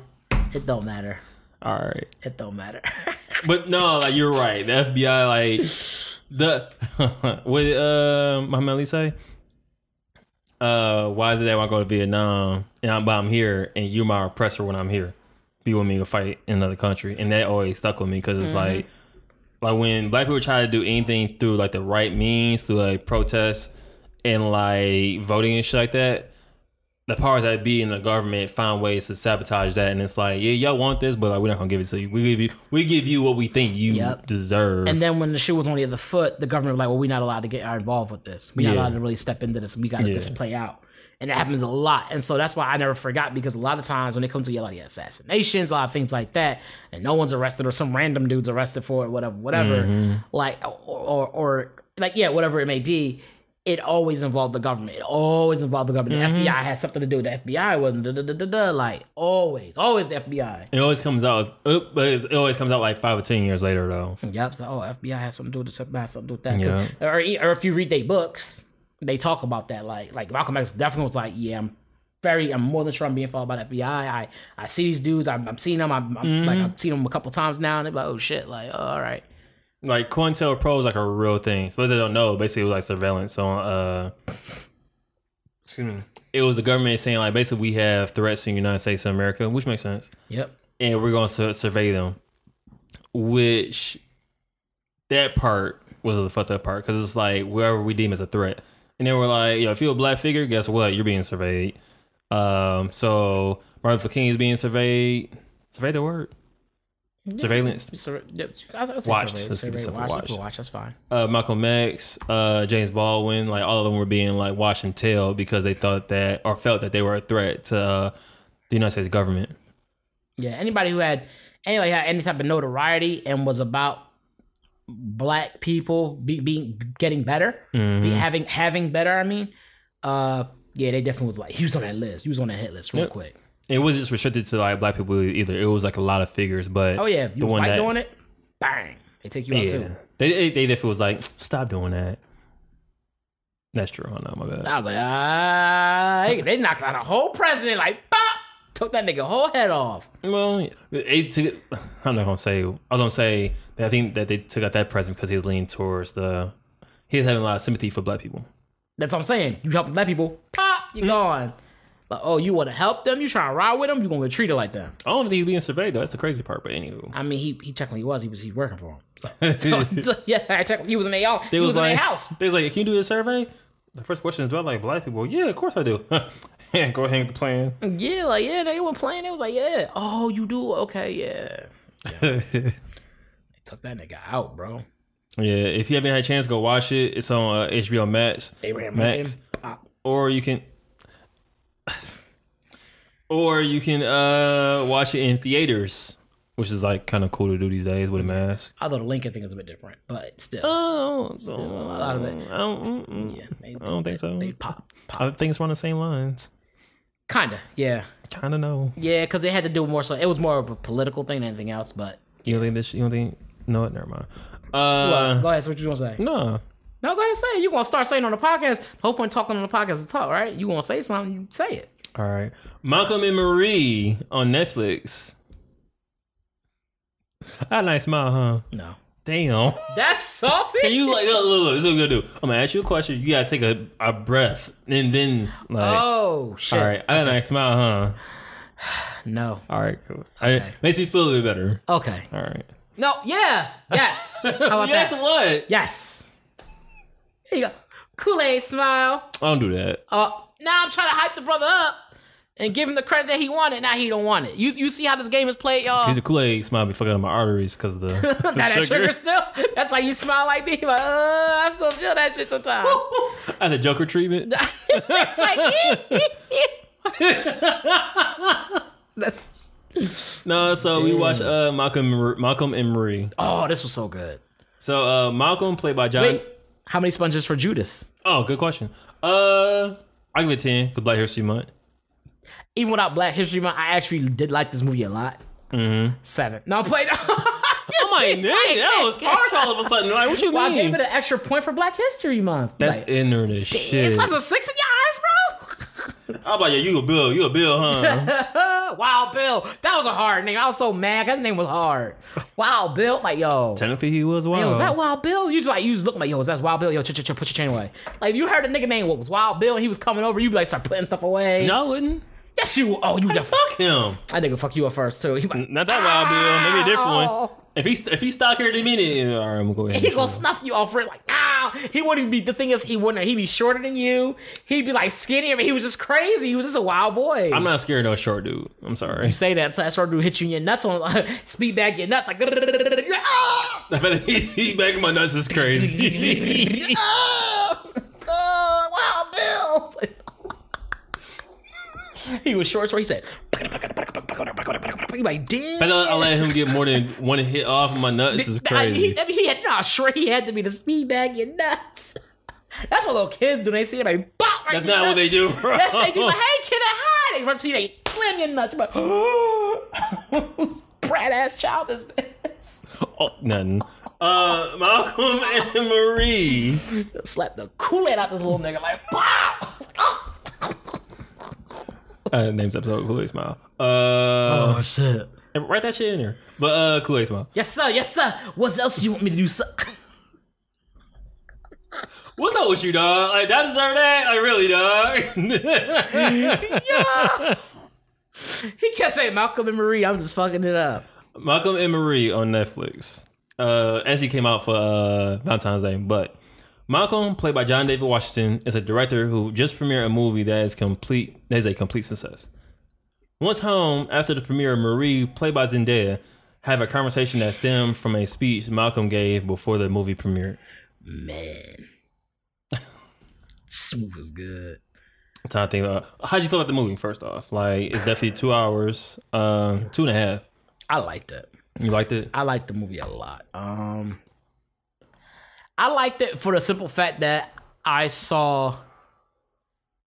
It don't matter. All right. It don't matter. But no, like you're right. The FBI, like the what did uh Muhammad Ali say? Uh, why is it that when I go to Vietnam and I'm, but I'm here and you're my oppressor when I'm here? Be with me to fight in another country, and that always stuck with me because it's like, like when black people try to do anything through like the right means, through like protests and like voting and shit like that, the powers that be in the government find ways to sabotage that, and it's like, yeah, y'all want this, but like we're not gonna give it to you. We give you, we give you what we think you Yep. deserve. and then when the shoe was on the other foot, the government was like, well, we're not allowed to get involved with this. We're not allowed to really step into this. We got to Yeah. just play out. And it happens a lot. And so that's why I never forgot because a lot of times when it comes to a lot of assassinations, a lot of things like that, and no one's arrested or some random dude's arrested for it, whatever, whatever, Mm-hmm. like, or, or, or, like, yeah, whatever it may be, it always involved the government. It always involved the government. Mm-hmm. The FBI had something to do with the FBI, wasn't da, da, da, da, da, like, always, always the FBI. it always comes out, but it always comes out like five or ten years later, though. Yep. So, oh, FBI has something to do with this. FBI has something to do with that. Yeah. Or, or if you read their books, they talk about that. Like, like Malcolm X definitely was like, yeah, I'm very, I'm more than sure I'm being followed by the FBI. I, I see these dudes. I'm, I'm seeing them. I'm, I'm like, I've seen them a couple times now, and they're like, oh shit, like, oh, all right. Like COINTELPRO is like a real thing. So those that don't know, basically it was like surveillance So uh Excuse me. It was the government saying like basically we have threats in the United States of America, which makes sense. Yep. and we're going to survey them. Which that part was the fucked up part because it's like wherever we deem as a threat, and then we're like, yo, if you're a black figure, guess what? You're being surveyed. Um, so Martin Luther King is being surveyed. Surveyed the word. Surveillance. So, yep. I thought it was Watched. survey- Let's keep it watch. Watched. Watch. That's fine. Uh, Malcolm X, uh, James Baldwin, like all of them were being like watched and tailed because they thought that or felt that they were a threat to uh, the United States government. Yeah. Anybody who had anybody had any type of notoriety and was about black people be, being getting better, Mm-hmm. be having having better. I mean, uh, yeah, they definitely was like he was on that list. He was on that hit list real Yep. quick. It wasn't just restricted to like black people either. It was like a lot of figures, but Oh yeah, the you was one that doing it, bang, they take you out yeah, too. they they, they definitely was like, stop doing that. That's true. Oh no, my bad. I was like, ah, they, they knocked out a whole president, like, bop, took that nigga whole head off. Well, it took, I'm not gonna say. I was gonna say that I think that they took out that president because he was leaning towards the. He was having a lot of sympathy for black people. That's what I'm saying. You help black people, pop, you're gone. Like, oh, you want to help them? You trying to ride with them? You gonna get treated like them? I don't think he's being surveyed though. That's the crazy part. But anywho, I mean, he he technically was. He was he working for him. So, so, yeah, technically he was in a house. they He was, was in like, a house. they was like, can you do a survey? The first question is, do I like black people? Yeah, of course I do. and go ahead with the plan. Yeah, like yeah, they were playing. They was like, yeah. Oh, you do? Okay, yeah. They took that nigga out, bro. Yeah, if you haven't had a chance, go watch it. It's on uh, HBO Max. Abraham Max. Lincoln. Or you can, or you can uh watch it in theaters which is like kind of cool to do these days with a mask. Although the Lincoln thing is a bit different, but still, Oh, still a lot of it. I don't. Yeah, they, I don't think so. They pop, pop. I think it's on the same lines. Kinda, yeah, Kind of know. yeah, because they had to do more. So it was more of a political thing than anything else. But You don't think this? You don't think? No, never mind. Well, Uh, go ahead. So what you want to say? no. No, go ahead. and Say it. You gonna start saying on the podcast? The whole point talking on the podcast is talk, right? You gonna say something? You say it. All right. Malcolm and Marie on Netflix. I had a nice smile, huh? No, Damn. that's salty. Can you like look, look, look, this is what we're gonna do. I'm gonna ask you a question. You gotta take a, a breath and then like oh shit! all right, I got a nice smile, huh? No. All right, cool. I- Okay. makes me feel a little bit better. Okay. All right. No. Yeah. Yes. How about yes, that? what? Yes. Here you go. Kool Aid smile. I don't do that. Uh, now I'm trying to hype the brother up and give him the credit that he wanted. Now he don't want it. You you see how this game is played, y'all? The Kool Aid smile be fucking up my arteries because of the, the Now that sugar. sugar still. That's why you smile like me. Like, uh, I still feel that shit sometimes. Had the Joker treatment. No, so we watched uh, Malcolm Malcolm and Marie. oh, this was so good. So uh, Malcolm played by John. Wait, how many sponges for Judas? Oh, good question. Uh, I give it ten. Cause Black History Month. Even without Black History Month, I actually did like this movie a lot. Mm-hmm. Seven. No, play. I'm like, nigga, that was harsh all of a sudden. Like, what you Well, I mean? gave it an extra point for Black History Month. That's like, ignorant as shit. has a six in your eyes, bro. I'm like, yeah, you a bill, you a bill, huh? Wild Bill. That was a hard name. I was so mad. His name was hard. Wild Bill. Like, yo. Technically, he was wild. Yo, was that Wild Bill? You just like you just look like yo, is that Wild Bill? Yo, ch ch ch put your chain away. Like if you heard a nigga name what was Wild Bill and he was coming over, you like start putting stuff away. No, I wouldn't. Yes, you. Oh, you the fuck. Fuck him. That nigga fuck you up first too. Like, Not that wild bill. Maybe a different one. If he if he stock here in a minute, yeah, all right, I'm gonna go ahead. he gonna snuff you off it like ah. He wouldn't be. The thing is, he wouldn't. He'd be shorter than you. He'd be like skinnier, but he was just crazy. He was just a wild boy. I'm not scared of no short dude. I'm sorry. say that until I start to hit you in your nuts on speed back your nuts like ah! I bet he, he back my nuts is crazy. oh, oh, wow, Bill. He was short, so he said, he like, damn. I, I let him get more than one hit off of my nuts. Is Nah, He, crazy. I mean, he had not sure he had to be the speed bag your nuts. That's what little kids do. They see it like, bop, right That's not what they do, bro. That's they do. Like, hey, kid, hi. They run to you, they slam your nuts. Like, whose brat ass child is this? Oh, nothing. Uh, Malcolm and Marie. Slap the Kool Aid out this little nigga like, wow. Uh, name's episode Kool Aid Smile. Uh, shit. write that shit in there. But uh, Kool Aid Smile. Yes, sir. Yes, sir. What else you want me to do, sir? What's up with you, dog? Like that deserve that? Like really, dog? yeah. He kept saying Malcolm and Marie. I'm just fucking it up. Malcolm and Marie on Netflix. Uh, actually came out for uh, Valentine's Day, but Malcolm, played by John David Washington, is a director who just premiered a movie that is complete that is a complete success. Once home, after the premiere, Marie, played by Zendaya, have a conversation that stemmed from a speech Malcolm gave before the movie premiered. Man. Smooth was good. I'm trying to think about how'd you feel about the movie first off? Like it's definitely two hours, um, two and a half. I liked it. You liked it? I liked the movie a lot. Um I liked it for the simple fact that I saw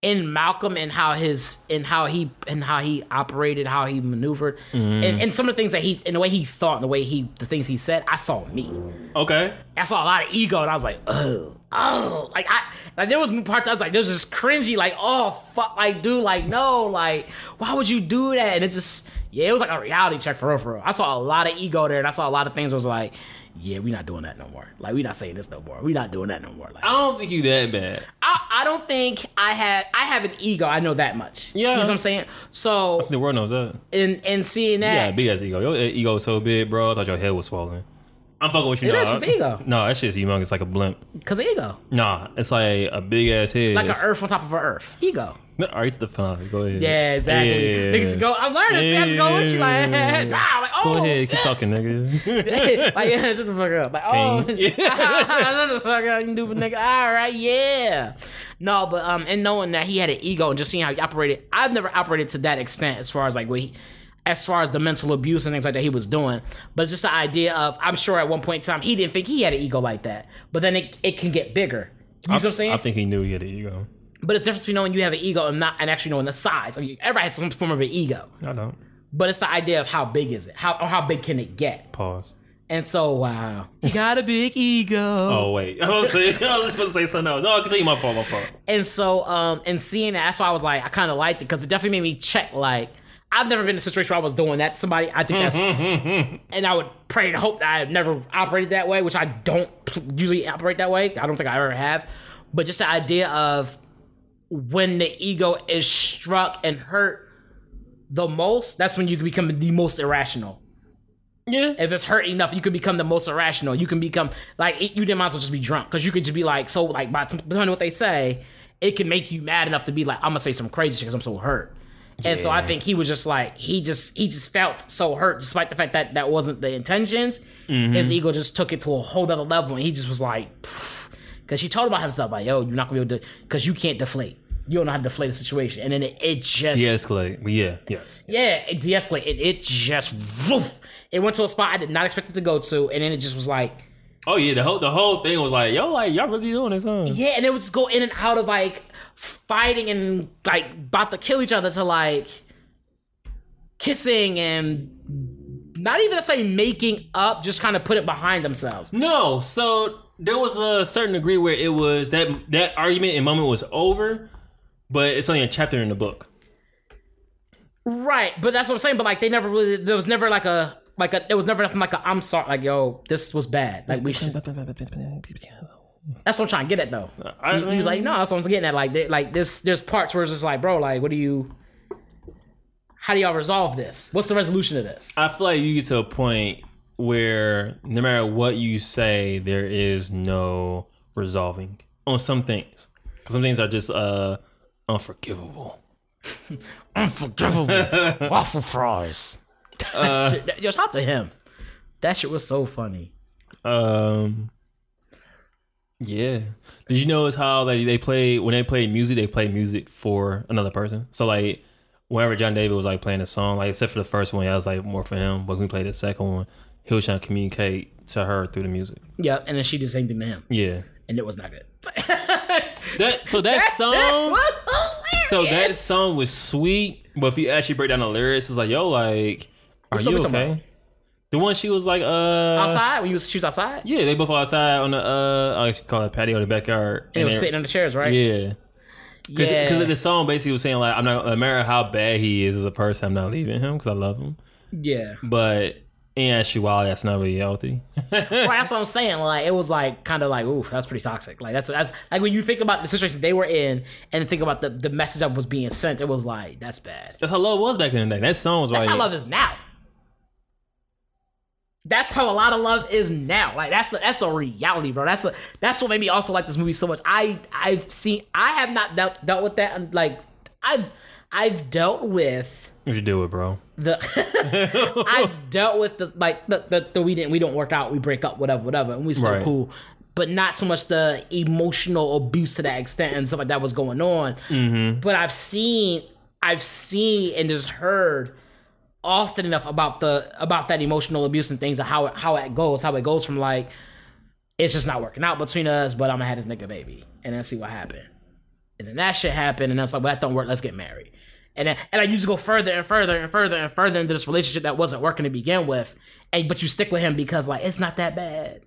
in Malcolm and how his and how he and how he operated, how he maneuvered, mm-hmm. and, and some of the things that he and the way he thought and the way he the things he said, I saw me. Okay. I saw a lot of ego, and I was like, oh, oh, like I, like there was parts I was like, was just cringy, like, oh fuck, like dude, like no, like why would you do that? And it just, yeah, it was like a reality check for real, for real. I saw a lot of ego there, and I saw a lot of things. Was like, yeah, we not doing that no more. Like we not saying this no more. We not doing that no more. Like I don't think you that bad. I, I don't think I had, I have an ego. I know that much. Yeah. you know what I'm saying. So The world knows that. And and seeing that, Yeah, big ass ego. Your ego is so big, bro. I thought your head was swollen. I'm fucking with you. It nah. is ego. No, that shit's humongous like a blimp. because ego, Nah, it's like a big ass head. like an Earth on top of an Earth, ego. Right, the finale. Go ahead. Yeah, exactly. Yeah, yeah, yeah. Niggas go. I'm learning. Yeah, Yeah, go with you like, wow, like, oh, Go ahead, shit. keep talking, nigga. like, yeah, shut the fuck up. Like, oh, shut the fuck up, you stupid nigga. All right, yeah. No, but um, and knowing that he had an ego and just seeing how he operated, I've never operated to that extent as far as like what he. as far as the mental abuse and things like that he was doing. But it's just the idea of I'm sure at one point in time he didn't think he had an ego like that. But then it, it can get bigger. You know what I'm saying? I think he knew he had an ego. But it's different between knowing you have an ego and not and actually knowing the size. I mean, everybody has some form of an ego. I don't. But it's the idea of how big is it? How or how big can it get? Pause. And so wow. You got a big ego. Oh wait, I was, saying, I was supposed to say something else. No, i continue. My fault. My fault. And so, um, and seeing that, that's why I was like, I kind of liked it because it definitely made me check. Like, I've never been in a situation where I was doing that to somebody. I think that's, mm, mm, mm, and I would pray and hope that I have never operated that way, which I don't usually operate that way. I don't think I ever have. But just the idea of when the ego is struck and hurt the most, that's when you can become the most irrational. Yeah. If it's hurt enough, you can become the most irrational. You can become like it, you didn't might as well just be drunk because you could just be like so like by depending what they say, it can make you mad enough to be like I'm gonna say some crazy shit because I'm so hurt. And so I think he was just like he just he just felt so hurt despite the fact that that wasn't the intentions. Mm-hmm. His ego just took it to a whole other level and he just was like, because she told about himself like, yo, you're not gonna be able to because you can't deflate. You don't know how to deflate the situation, and then it, it just De-escalate. But yeah. Yes. yeah, it de-escalated. It, it just woof. It went to a spot I did not expect it to go to, and then it just was like, Oh yeah. The whole the whole thing was like, yo, like y'all really doing this, huh? yeah, and it would just go in and out of like fighting and like about to kill each other to like kissing and not even to say making up, just kind of put it behind themselves. No, so there was a certain degree where it was that that argument and moment was over, but it's only a chapter in the book. Right, but that's what I'm saying. But like, they never really. There was never like a like a. There was never nothing like a. I'm sorry. Like, yo, this was bad. Like we should. That's what I'm trying to get at, though. I he, he was like, no, that's what I'm getting at. Like, they, like this, there's parts where it's just like, bro, like, what do you? How do y'all resolve this? What's the resolution of this? I feel like you get to a point where no matter what you say, there is no resolving on some things. some things are just uh unforgivable. Unforgivable waffle fries. Shit, that- yo, shout out to him. That shit was so funny. Um. Yeah. Did you notice how they they play when they play music, they play music for another person. So like whenever John David was like playing a song, like except for the first one, yeah, that was like more for him. But when we played the second one, he was trying to communicate to her through the music. Yeah, and then she did the same thing to him, Yeah. and it was not good. That so that song so that song was sweet, but if you actually break down the lyrics, it's like, yo, like, are you okay? The one she was like, uh outside when you was she was outside, Yeah, they both outside on the uh I guess you call it patio, in the backyard. and it was sitting on the chairs, right? Yeah. Because yeah, the song basically was saying like I'm not no matter how bad he is as a person, I'm not leaving him because I love him. yeah. But in actuality, that's not really healthy. Right, that's what I'm saying. Like it was like kind of like, oof, that's pretty toxic. Like that's that's like when you think about the situation they were in and think about the the message that was being sent, it was like that's bad. that's how love was back in the day. That song was right. That's like how love is now. That's how a lot of love is now. Like that's that's a reality, bro. That's a, that's what made me also like this movie so much. I I've seen I have not dealt, dealt with that. and, Like I've I've dealt with you should do it, bro. the I've dealt with the like the, the the we didn't we don't work out we break up whatever whatever and we still Right. cool but not so much the emotional abuse to that extent and stuff like that was going on Mm-hmm. but I've seen I've seen and just heard often enough about the about that emotional abuse and things and how it, how it goes how it goes from like it's just not working out between us but I'm gonna have this nigga baby and then see what happened and then that shit happened and I was like well that don't work let's get married and then, and I used to go further and further and further and further into this relationship that wasn't working to begin with. And but you stick with him because like it's not that bad.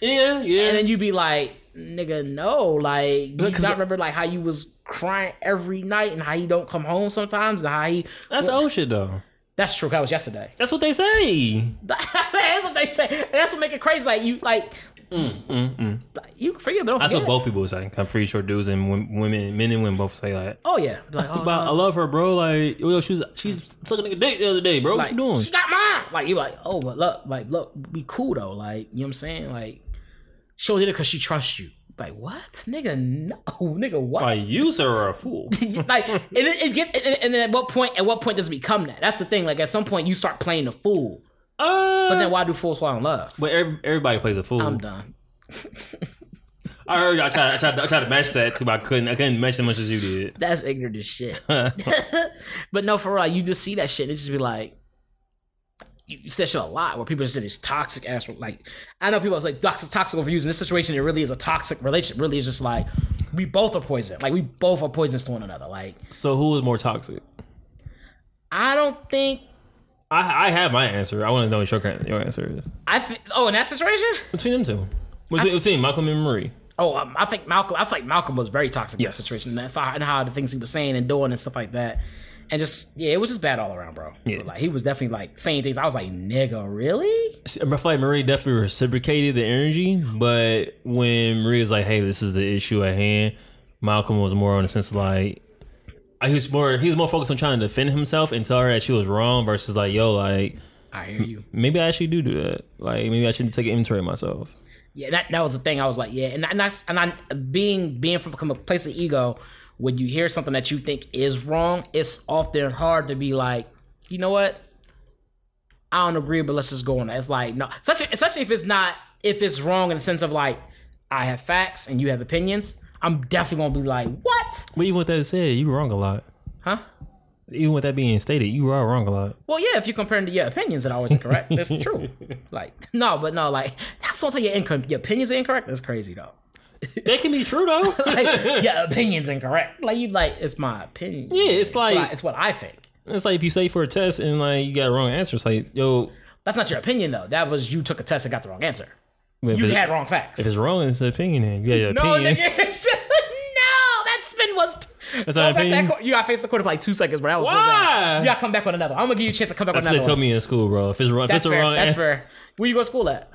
Yeah, yeah. And then you be like, nigga, no, like Because I remember like how you was crying every night and how you don't come home sometimes and how he that's old shit though. that's true. That was yesterday. That's what they say. that's what they say. And that's what make it crazy. Like you like Mm. like, you forget, but don't That's forget. what both people say. I'm pretty sure dudes and women, men and women both say like, Oh yeah, like, oh, "But I love her, bro. Like, yo, she's she's sucking a nigga dick the other day, bro. What you doing? She got mine. Like you like, oh, but look, like look, be cool though. Like you know what I'm saying? Like she only did it because she trusts you. Like what, nigga? No, nigga, what? Like, you sir are a fool. like and it, it gets and, and then at what point? At what point does it become that? That's the thing. Like at some point you start playing the fool. Uh, But then why do fools fall in love? but every, everybody plays a fool. I'm done. I heard. I tried. I tried. I tried to match that too, but I couldn't. I couldn't match as much as you did. That's ignorant as shit. but no, for real, you just see that shit. And it just be like, you said shit a lot where people just say this toxic ass like I know people say toxic toxic overuse in this situation it really is a toxic relationship really is just like we both are poison like we both are poisonous to one another like So who was more toxic? I don't think I I have my answer. I want to know what your, your answer is. I th- oh in that situation Between them two. Between, between Malcolm and Marie. oh um, I think Malcolm I think Malcolm was very toxic in that situation and, I- and how the things he was saying and doing and stuff like that and just yeah it was just bad all around bro Yeah. like he was definitely like saying things I was like nigga really I feel like Marie definitely reciprocated the energy, but when Marie was like, "Hey, this is the issue at hand," Malcolm was more on the sense of like, Uh, he was more he was more focused on trying to defend himself and tell her that she was wrong versus like, "Yo, like I hear you maybe I actually do do that. Like maybe I should take an inventory of myself." Yeah, that that was the thing. I was like, yeah, and and that's and I being being from a place of ego, when you hear something that you think is wrong, it's often hard to be like, you know what? I don't agree, but let's just go on. that. It's like no, especially especially if it's not if it's wrong in the sense of like I have facts and you have opinions. I'm definitely gonna be like, what? But even with that said, you were wrong a lot. Huh? Even with that being stated, you are wrong a lot. Well, yeah, if you're comparing to your opinions are always incorrect, that's true. Like, no, but no, like that's also your income. Your opinions are incorrect. That's crazy though. That can be true though. like, your opinion's incorrect. Like you like, it's my opinion. Yeah, it's what I- like it's what I think. it's like if you say for a test and like you got a wrong answer, it's like yo, That's not your opinion though. That was you took a test and got the wrong answer. if, You it's, had wrong facts. if it's wrong, it's an opinion. Then you got your no, opinion. nigga, it's just no. That spin was. That's back to that you got face the court for like two seconds, bro. That was Why? You got to come back with another. I'm gonna give you a chance to come back That's with what they told one. me in school, bro. If it's wrong, if That's it's a fair. wrong, That's fair. Where you go to school at?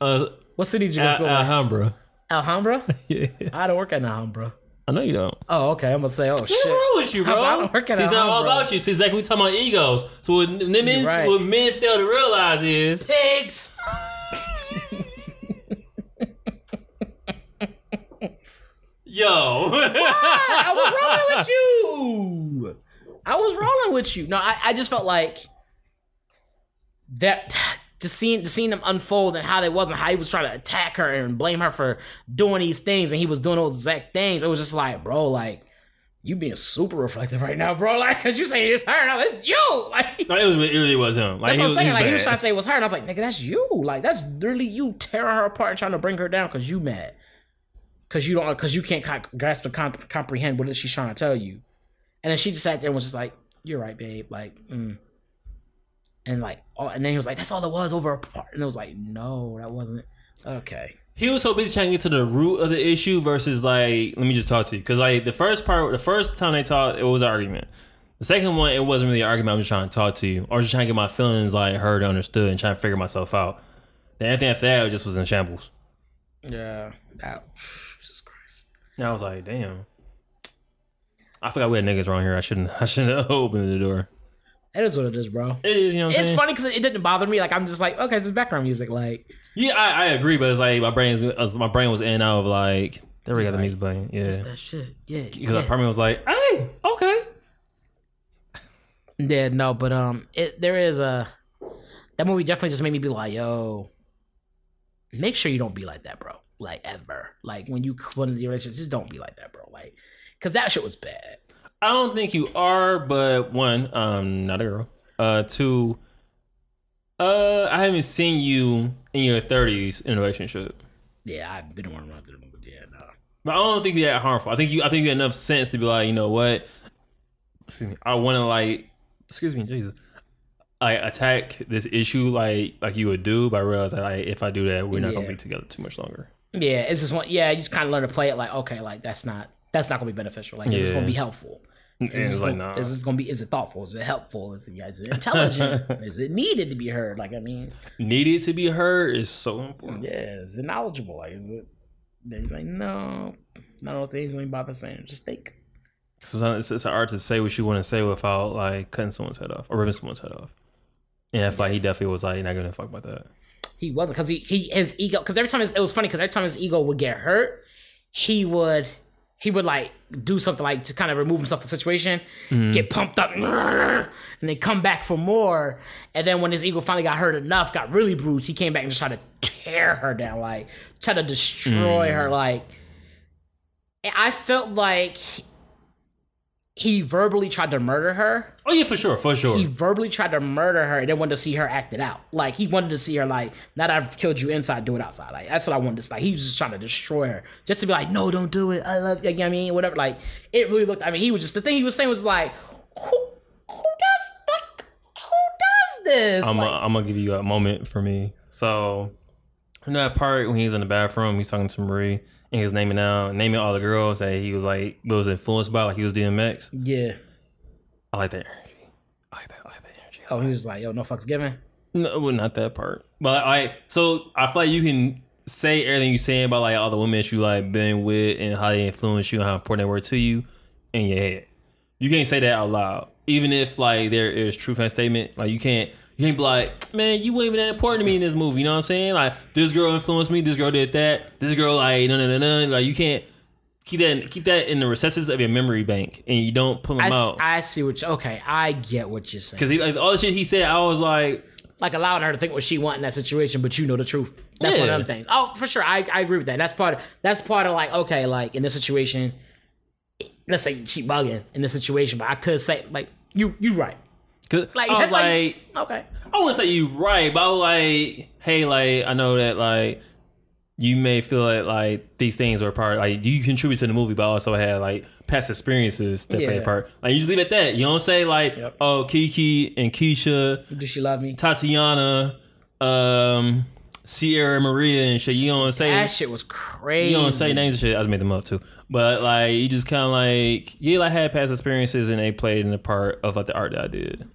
uh, What city did you go to school at? Alhambra. Alhambra. Yeah, I don't work at Alhambra. I know you don't. Oh, okay. I'm gonna say, oh shit. What's wrong with you, bro? I don't work at See, it's not all about you. See, exactly we talking about egos. So what men, right. what men fail to realize is Pigs. yo. what? I was rolling with you. I was rolling with you. No, I, I just felt like that just seeing just seeing them unfold and how they wasn't how he was trying to attack her and blame her for doing these things and he was doing those exact things. It was just like, bro, like you being super reflective right now, bro. Like, cause you say it's her, no, it's you. Like no, it was it really was him. Like that's what I'm was, saying. he Like he was trying to say it was her, and I was like, nigga, that's you. Like that's literally you tearing her apart and trying to bring her down because you mad. Cause you don't, cause you can't co- grasp and comp- comprehend what is she's trying to tell you. And then she just sat there and was just like, "You're right, babe." Like, mm. and like, oh, and then he was like, "That's all it was over a part." And it was like, "No, that wasn't." Okay. he was so busy trying to get to the root of the issue versus like let me just talk to you because like the first part the first time they talked it was an argument the second one it wasn't really an argument i was just trying to talk to you or just trying to get my feelings like heard understood and trying to figure myself out the anything after that just was in shambles Yeah. That, Jesus Christ. and i was like damn i forgot we had niggas around here i shouldn't i shouldn't have opened the door It is what it is, bro. it is you know what It's saying funny because it didn't bother me. Like I'm just like, okay, this is background music. Like, yeah I, I agree but it's like my brain's uh, my brain was in and out of like there we got the music playing yeah just that shit. Yeah. because yeah. the apartment was like hey okay Yeah, no, but um, it there is a that movie definitely just made me be like, yo, make sure you don't be like that, bro. Like ever, like when you put in the relationship, just don't be like that, bro. Like, cause that shit was bad. I don't think you are, but one, um, not a girl. Uh, two, uh, I haven't seen you in your thirties in a relationship. Yeah, I've been around after the movie. Yeah, no. But I don't think you're that harmful. I think you, I think you got enough sense to be like, you know what? Excuse me. I want to like, excuse me, Jesus. I attack this issue like like you would do, but I realize that like, if I do that, we're not gonna be together too much longer. Yeah, it's just one. Yeah, you just kind of learn to play it like, okay, like that's not that's not gonna be beneficial. Like, is this gonna be helpful? Mm, is it's this, like, gonna, nah. is this gonna be? Is it thoughtful? Is it helpful? Is it, is it intelligent? is it needed to be heard? Like, I mean, Needed to be heard is so important. Yeah, is it knowledgeable? Like, is it? Then you're like, no, none of those things don't bother saying. Just think. Sometimes it's, it's hard to say what you want to say without like cutting someone's head off or ripping someone's head off. Feel like he definitely was like you're not gonna fuck about that. He wasn't because he he his ego. Because every time his, it was funny because every time his ego would get hurt, he would he would like do something like to kind of remove himself from the situation, mm-hmm. get pumped up, and then come back for more. And then when his ego finally got hurt enough, got really bruised, he came back and just tried to tear her down, like try to destroy her. Mm. Like I felt like he verbally tried to murder her. Oh yeah, for sure, for sure. He verbally tried to murder her and then wanted to see her act it out. Like he wanted to see her like, now that I've killed you inside, do it outside. Like that's what I wanted to like. He was just trying to destroy her. Just to be like, no, don't do it. I love you. You know what I mean? Whatever. Like it really looked I mean, he was just the thing he was saying was like, who who does like who does this? I'm like, i I'm gonna give you a moment for me. So, in that part when he's in the bathroom, he's talking to Marie and he was naming out, naming all the girls that he was like was influenced by, like he was DMX. yeah. I like that energy. I like that. I like that energy. Oh, he was like, yo, no fucks given. No, well, not that part. But I so I feel like you can say everything you saying about like all the women that you like been with and how they influence you and how important they were to you in your head. You can't say that out loud. Even if like there is truth in that statement, like you can't you can't be like, man, you weren't even that important to me in this movie. You know what I'm saying? Like this girl influenced me, this girl did that, this girl like no no no no. Like you can't keep that in, keep that in the recesses of your memory bank and you don't pull them s- out. I see what you, okay, I get what you're saying. Because like, all the shit he said, I was like, like allowing her to think what she want in that situation, but you know the truth. That's one of the things. Oh, for sure, I, I agree with that. That's part. Of, that's part of like okay, like in this situation, let's say she bugging in this situation, but I could say like you you right. Cause Like I was like, like okay, I wouldn't say you right, but I was like, hey, like I know that like you may feel that like these things are part like you contribute to the movie, but also had like past experiences that play a part. Like you just leave it at that. You don't say like, Yep. oh, Kiki and Keisha, do she love me? Tatiana, um, Sierra Maria and shit. You don't say That shit was crazy. you don't say names and shit. I just made them up too. But like you just kind of like yeah, like had past experiences and they played in the part of like the art that I did.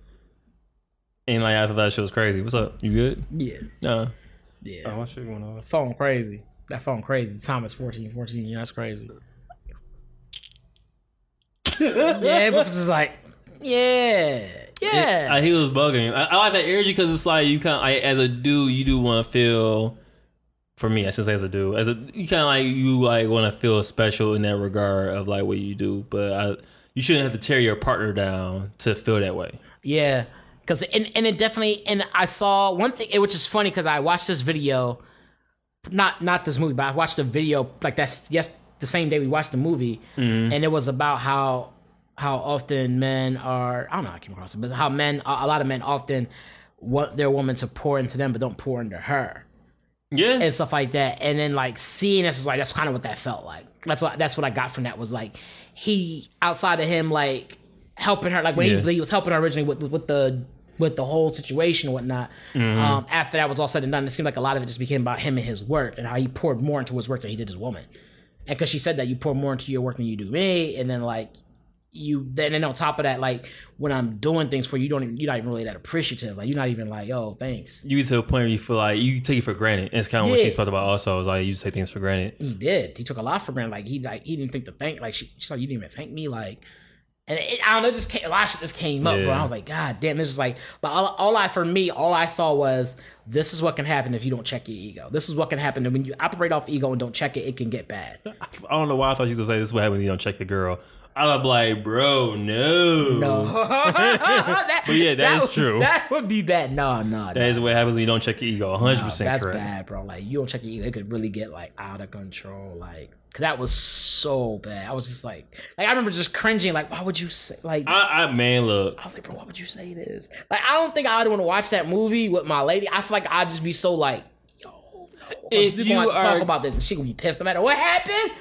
And like I thought that shit was crazy. What's up? You good? Yeah, No. yeah. Oh, my shit going on. Phone crazy. That phone crazy. The time is 14, 14. Yeah, that's crazy. yeah, but it's just like, yeah, yeah. I, he was bugging. I, I like that energy because it's like you kind of like as a dude, you do want to feel. For me, I should say as a dude, as a you kind of like you like want to feel special in that regard of like what you do, but I, you shouldn't have to tear your partner down to feel that way. Yeah, because and and it definitely and I saw one thing which is funny because I watched this video, not not this movie, but I watched a video like that's yes the same day we watched the movie, mm-hmm. and it was about how how often men are I don't know how I came across it, but how men a a lot of men often want their woman to pour into them but don't pour into her Yeah, and stuff like that. And then like seeing this is like that's kind of what that felt like. That's what that's what I got from that was like he outside of him like helping her like when Yeah. he, he was helping her originally with, with the with the whole situation and whatnot. Mm-hmm. Um, after that was all said and done, it seemed like a lot of it just became about him and his work and how he poured more into his work than he did his woman. And because she said that you pour more into your work than you do me, and then like you then and on top of that, like when I'm doing things for you, you don't even, you're not even really that appreciative. Like you're not even like, oh, thanks. you get to a point where you feel like you take it for granted. And it's kind of what Yeah. she's talked about. Also, is like you just take things for granted. he did. He took a lot for granted. Like he like he didn't think to thank. Like she, she's like, you didn't even thank me. Like, and it, I don't know. Just came, a lot of shit just came up, bro. I was like, God damn. This is like, but all, all I for me, all I saw was this is what can happen if you don't check your ego. This is what can happen when you operate off ego and don't check it. It can get bad. I don't know why I thought you was gonna say this is what happens when you don't check your girl. I was like, bro, no, No, that, But yeah, that is would- true. That would be bad. No, no, That is what happens when you don't check your ego. 100 No, percent that's correct. bad, bro. Like you don't check your ego, it could really get like out of control. Like 'cause that was so bad. I was just like, like I remember just cringing. Like, why would you say like? I, I man, look, I was like, bro, why would you say this? Like, I don't think I'd want to watch that movie with my lady. I feel like I'd just be so like, yo, no. If you want to are- talk about this, and she gonna be pissed no matter what happened.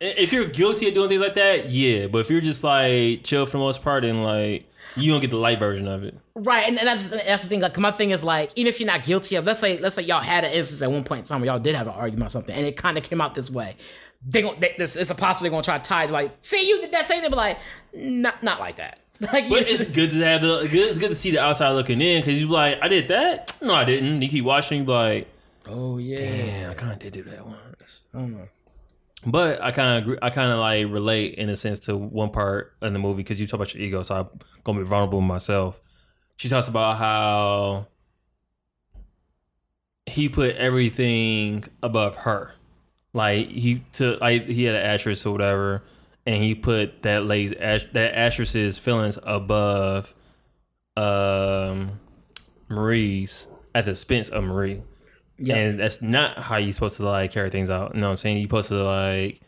If you're guilty of doing things like that, yeah. But if you're just like chill for the most part and like you don't get the light version of it. Right, and, and that's that's the thing. Like, my thing is like, even if you're not guilty of, let's say, let's say y'all had an instance at one point in time where y'all did have an argument or something, and it kind of came out this way. They gon' they, this, it's a possibility gonna try to tie it, like, see, you did that same thing, but like, not not like that. Like, But it's good to have the good. It's good to see the outside looking in because you be like, I did that. No, I didn't. You keep watching, you be like, oh yeah, damn, I kind of did do that once. I don't know. But I kind of, I kind of like relate in a sense to one part in the movie because you talk about your ego, so I'm gonna be vulnerable myself. She talks about how he put everything above her, like he took, like he had an actress or whatever, and he put that lady's that actress's feelings above, um, Marie's at the expense of Marie. Yeah, And that's not how you're supposed to like carry things out. You know what I'm saying? You're supposed to like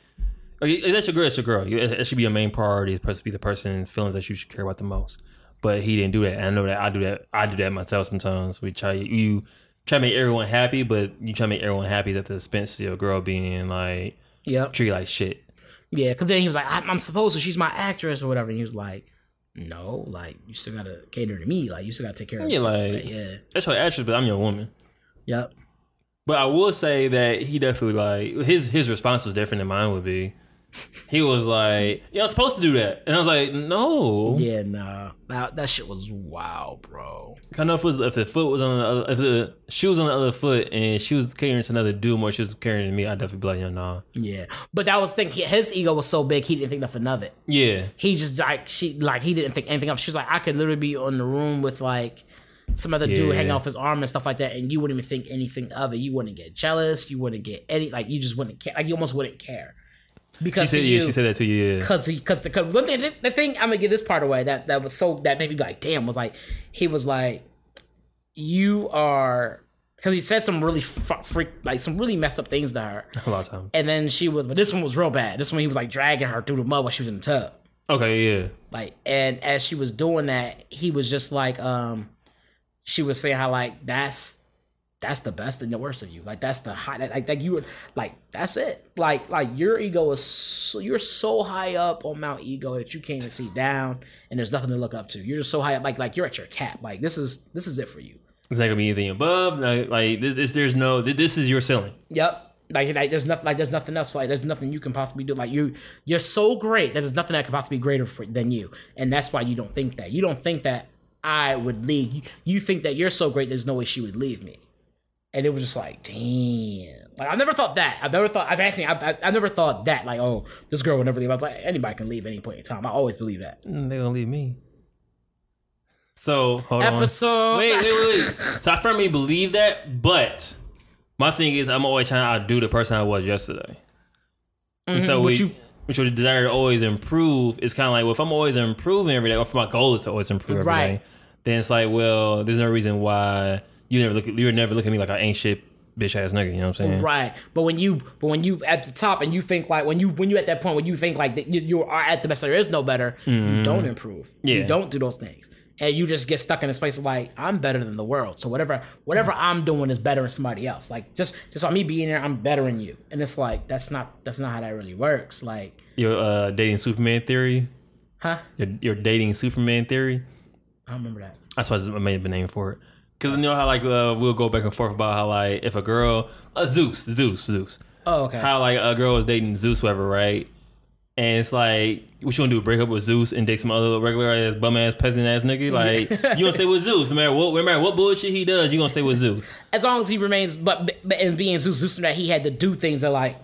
if that's your girl. That's your girl. You- It should be your main priority. It's supposed to be the person's feelings that you should care about the most. But he didn't do that. And I know that I do that. I do that myself sometimes. We try you try to make everyone happy, but you try to make everyone happy at the expense of your girl being like Yep. treated like shit. Yeah, because then he was like, I'm, I'm supposed to. She's my actress or whatever. And he was like, No, like you still gotta cater to me. Like you still gotta take care of Yeah, me. like yeah, that's your actress, but I'm your woman. yep. But I will say that he definitely like his his response was different than mine would be. He was like, "Yeah, I'm supposed to do that," and I was like, "No." Yeah, nah. That, that shit was wow, bro. I know if, was, if the foot was on the other, if the shoe was on the other foot and she was carrying to another dude more, she was carrying to me, I'd definitely be like, "Yeah, nah." Yeah, but that was the thing. His ego was so big, he didn't think nothing of it. Yeah, He just like she like he didn't think anything of. it. She was like, I could literally be in the room with like some other dude Yeah. hanging off his arm and stuff like that, and you wouldn't even think anything of it. You wouldn't get jealous. You wouldn't get any like you just wouldn't care. Like you almost wouldn't care she because said, to "Yeah, you, she said that to you." Cause he, cause the, cause one thing, the thing I'm gonna give this part away that that was so that made me be like, damn, was like he was like, you are, cause he said some really freak, like some really messed up things to her, a lot of times. and then she was, but this one was real bad. This one he was like dragging her through the mud while she was in the tub, Okay, yeah, like, and as she was doing that, he was just like, um, she would say how like that's that's the best and the worst of you. Like that's the high. Like that you were like that's it. Like like your ego is so, you're so high up on Mount Ego that you can't even see down, and there's nothing to look up to. You're just so high up. Like like you're at your cap. Like this is this is it for you. it's not gonna be anything above. Like, like this, this, there's no. This is your ceiling. Yep. Like, like there's nothing like there's nothing else like there's nothing you can possibly do like you you're so great that there's nothing that could possibly be greater for, than you and that's why you don't think that you don't think that I would leave you, you think that you're so great there's no way she would leave me and it was just like damn like I never thought that I've never thought I've actually I've, I've, I've never thought that like oh this girl would never leave I was like anybody can leave at any point in time I always believe that Mm, They're gonna leave me. So hold on. episode Wait, wait, wait, wait. So I firmly believe that, but my thing is I'm always trying to outdo the person I was yesterday. And so Mhm, we, but you- which would desire to always improve. is kind of like, well, if I'm always improving every day, or if my goal is to always improve every day, Right. Then it's like, well, there's no reason why you never look. You would never look at me like I ain't shit, bitch ass nigga. You know what I'm saying? Right, but when you, but when you at the top and you think like when you when you at that point when you think like that you, you are at the best, there is no better. You don't improve. You don't do those things, and you just get stuck in this place of like I'm better than the world. So whatever whatever I'm doing is better than somebody else. Like just just by me being there, I'm better than you. And it's like that's not that's not how that really works. Like, Your uh, dating Superman theory. huh? Your, your dating Superman theory. I don't remember that. That's why I made a name for it. Cause you know how like uh, we'll go back and forth about how like if a girl, uh, Zeus, Zeus, Zeus, Oh, okay. how like a girl was dating Zeus, whatever, right? And it's like, what you gonna do? Break up with Zeus and date some other regular ass bum ass peasant ass nigga? Like you gonna stay with Zeus no matter what, no matter what bullshit he does, you gonna stay with Zeus? as long as he remains, but, but and being Zeus, Zeus and that he had to do things that like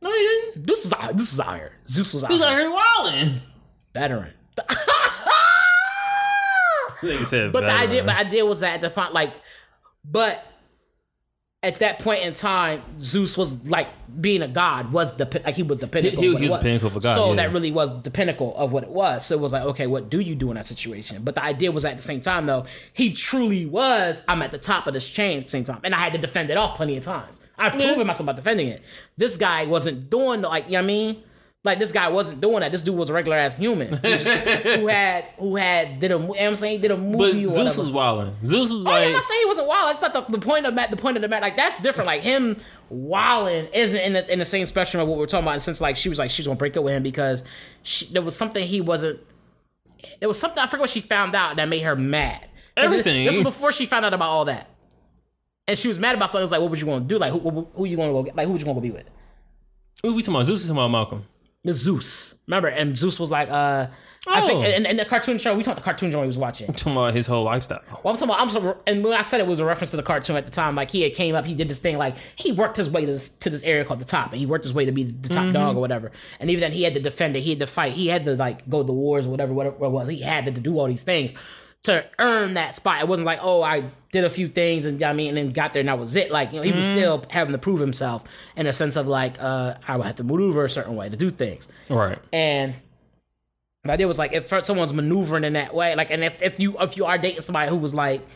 No, he didn't. this was this was out here. Zeus was out He was here. out here wilding. veteran. Like said, But the idea, but idea was that at the point, like, but at that point in time, Zeus was like being a god was the like he was the pinnacle. he- of what he it was the pinnacle a god, So yeah. that really was the pinnacle of what it was. So it was like, okay, what do you do in that situation? But the idea was at the same time though, he truly was. I'm at the top of this chain at the same time, and I had to defend it off plenty of times. I've proven myself by defending it. This guy wasn't doing the, like you know what I mean. Like this guy wasn't doing that. This dude was a regular ass human who, just- who had who had did a you know what I'm saying did a movie. But Zeus was wilding. Zeus was Oh, like, I'm not saying he wasn't wild. That's not the, the point of. The point of the match, like that's different. Like him wilding isn't in the, in the same spectrum of what we're talking about. Sense, like she was like she's gonna break up with him because she, there was something he wasn't. There was something I forget what she found out that made her mad. Everything. This was before she found out about all that, and she was mad about something. It was like, what was you gonna do? Like who who, who you gonna go get? Like who was you gonna go be with? who we talking about? Zeus or talking about Malcolm? Zeus. Remember? And Zeus was like, uh, I think, Oh. and, and the cartoon show. We talked the cartoon show he was watching. Talking about his whole lifestyle. Well, I'm talking about, I'm talking, and when I said it was a reference to the cartoon at the time, like he had came up, he did this thing, like he worked his way to this, to this area called the top, and he worked his way to be the top dog or whatever. And even then, he had to defend it, he had to fight, he had to like go to the wars or whatever, whatever it was. He had to do all these things to earn that spot. It wasn't like, oh, I did a few things and I mean, and then got there and that was it. Like you know, he was still having to prove himself in a sense of like, uh, I would have to maneuver a certain way to do things. Right. And the idea was like if someone's maneuvering in that way, like, and if, if you if you are dating somebody who was like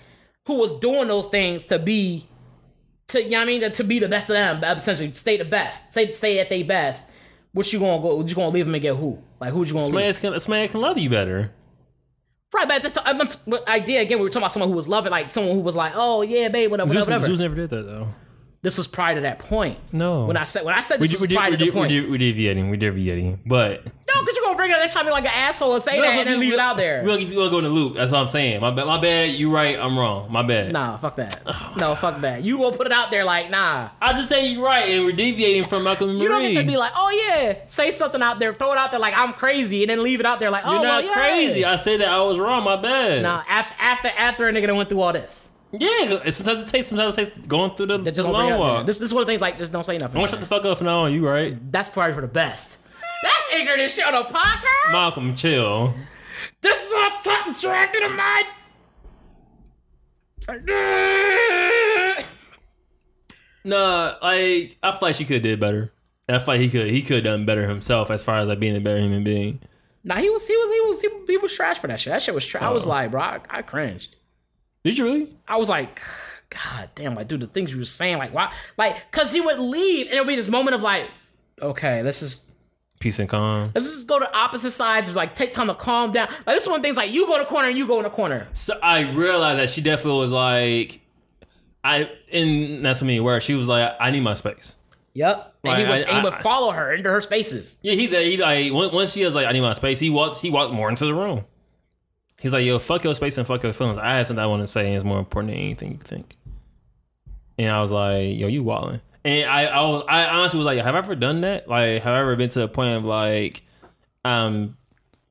who was doing those things to be to you know I mean to, to be the best of them, essentially stay the best, stay stay at their best, What you gonna go? You gonna leave him and get who? Like who you gonna This man leave? can, this man can love you better. Right, but that's I'm, but idea again. We were talking about someone who was loving, like someone who was like, oh yeah, babe, whatever, Zeus, whatever. whatever. Zeus never did that though. This was prior to that point. No. When I said when I said we this we was prior did, to we the did, we point. we deviating, we deviating, but No, because you're gonna bring it up next time, like an asshole and say that, and then leave it out there. We don't, we don't go in the loop. That's what I'm saying. My bad. My bad. You right. I'm wrong. My bad. Nah, fuck that. No, fuck that. You gonna put it out there like, nah. I just say you right, and we're deviating from Malcolm and You don't Marie. get to be like, oh yeah, say something out there, throw it out there like I'm crazy, and then leave it out there like, oh You're well, not yeah. crazy. I said that I was wrong. My bad. Nah, after after after a nigga that went through all this, Yeah. Sometimes it takes. Sometimes it takes going through the, just don't bring it long walk. This this is one of the things like just don't say nothing. I'm gonna shut the fuck up from now on. You right, That's probably for the best. That's ignorant as shit on a podcast. Malcolm? Chill. This is not something tracking to my. Nah, like I feel like she could have did better. I feel like he could he could have done better himself as far as like being a better human being. Nah, he was he was he was he, he was trash for that shit. That shit was trash. I was Oh. like, bro, I, I cringed. Did you really? I was like, God damn, like, dude, the things you were saying, like, why, like, cause he would leave, and it'd be this moment of like, okay, let's just Peace and calm. let's just go to opposite sides, like, take time to calm down. Like, this is one of the things like you go in a corner and you go in a corner. So I realized that she definitely was like, I in that's what I mean. Where she was like, I need my space. Yep, and he would I- and he would I- follow her into her spaces. Yeah, he he like once once she was like, I need my space. He walked he walked more into the room. He's like, yo, fuck your space and fuck your feelings. I had something I want to say, and it's more important than anything you think. And I was like, yo, you walling. And I I, was, I honestly was like, have I ever done that? Like, have I ever been to a point of like, um,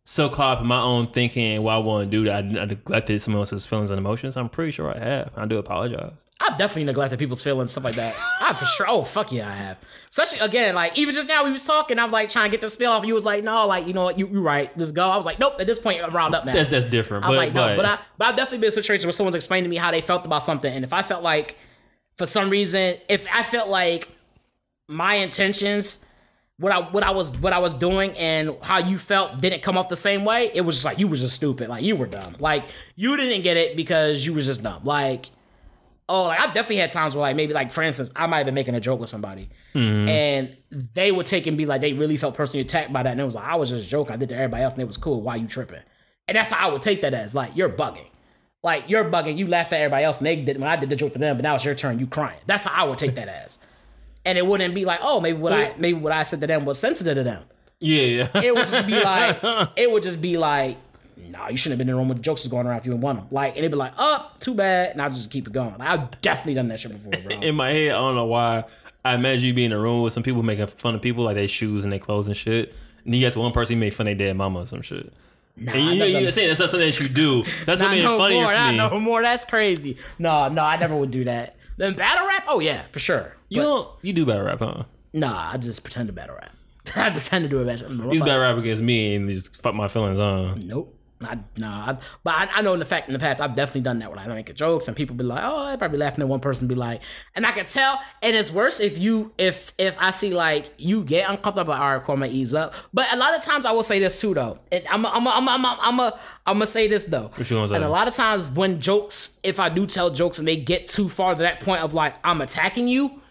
so caught up in my own thinking what I want to do that I, I neglected someone else's feelings and emotions? I'm pretty sure I have. I do apologize. I've definitely neglected people's feelings, stuff like that. I for sure. Oh fuck yeah, I have. Especially again, like even just now we was talking. I'm like trying to get the spill off. You was like, no, like you know what, you you right. Let's go. I was like, nope. At this point, I'm round up now. That's that's different. I was but like, no, but, I, but I've definitely been in a situation where someone's explained to me how they felt about something, and if I felt like, for some reason, if I felt like my intentions, what I what I was what I was doing, and how you felt didn't come off the same way, it was just like you was just stupid, like you were dumb, like you didn't get it because you was just dumb, like. Oh, like I've definitely had times where, like, maybe, like, for instance, I might have been making a joke with somebody, mm-hmm. and they would take and be like, they really felt personally attacked by that, and it was like, I was just joking, I did to everybody else, and it was cool. Why you tripping? And that's how I would take that as, like, you're bugging. Like you're bugging. You laughed at everybody else, and they did when I did the joke to them, but now it's your turn. You crying. That's how I would take that as. And it wouldn't be like, oh, maybe what I maybe what I said to them was sensitive to them. yeah, yeah. It would just be like, it would just be like, nah, you shouldn't have been in the room with the jokes was going around if you didn't want them. Like, and it'd be like, oh, too bad, and I'll just keep it going. Like, I've definitely done that shit before, bro. in my head, I don't know why. I imagine you being in a room with some people making fun of people like their shoes and their clothes and shit. And you get to one person, you make fun of their dead mama or some shit. Nah, And you, never you're saying that's not something that you do. That's what made no funnier more. for Not me. no more. That's crazy. No, no, I never would do that. Then battle rap? Oh yeah, for sure. You don't. You do battle rap, huh? Nah, I just pretend to battle rap. I pretend to do a battle rap. He's battle rap against me and he just fuck my feelings on. Nope. I, nah, I, but I, I know in the fact in the past I've definitely done that when I make jokes and people be like, oh, I probably laughing at one person be like, and I can tell, and it's worse if you if if I see like you get uncomfortable, all right, cool, I'm gonna ease up. But a lot of times I will say this too though, and I'm I'm I'm I'm I'm I'm a, I'm gonna say this though, What you gonna say? and a lot of times when jokes, if I do tell jokes and they get too far to that point of like I'm attacking you,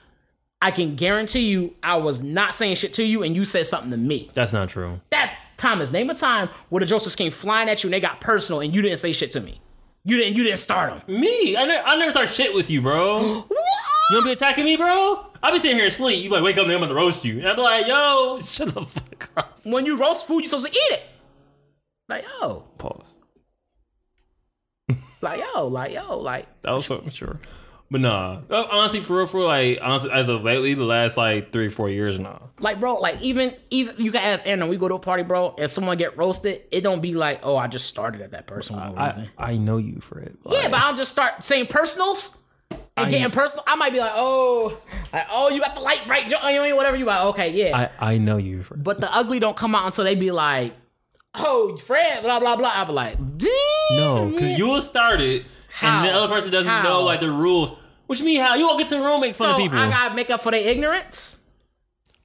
I can guarantee you I was not saying shit to you and you said something to me. That's not true. That's Thomas. Name a time where the jokes just came flying at you and they got personal and you didn't say shit to me. You didn't. You didn't start them. Me? I never, I never start shit with you, bro. You don't be attacking me, bro? I be sitting here asleep. You like wake up and I'm gonna roast you. And I be like, yo, shut the fuck up. When you roast food, you're supposed to eat it. Like yo, Pause. like yo, like yo, like That was so mature. But nah, Uh, honestly, for real, for real, like honestly, as of lately, the last like three, four years, nah. like bro, like even even you can ask Aaron. We go to a party, bro, and someone get roasted. It don't be like, oh, I just started at that person for no reason. I, I know you for it. yeah, but I'll just start saying personals. And I- getting personal, I might be like, oh, like, oh, you got the light bright, jo- you know, whatever you like. Okay, yeah. I, I know you for. But the ugly don't come out until they be like, oh, Fred, blah, blah, blah. I'll be like, Damn. No, because you will start it, How? and the other person doesn't How? know like the rules. What you mean? How you walk into a room make So fun of people? I gotta make up for their ignorance.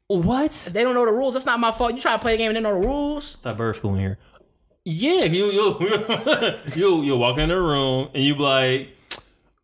what? They don't know the rules. That's not my fault. You try to play a game and they know the rules. That bird flew in here. Yeah, you you you you walk in the room and you be like,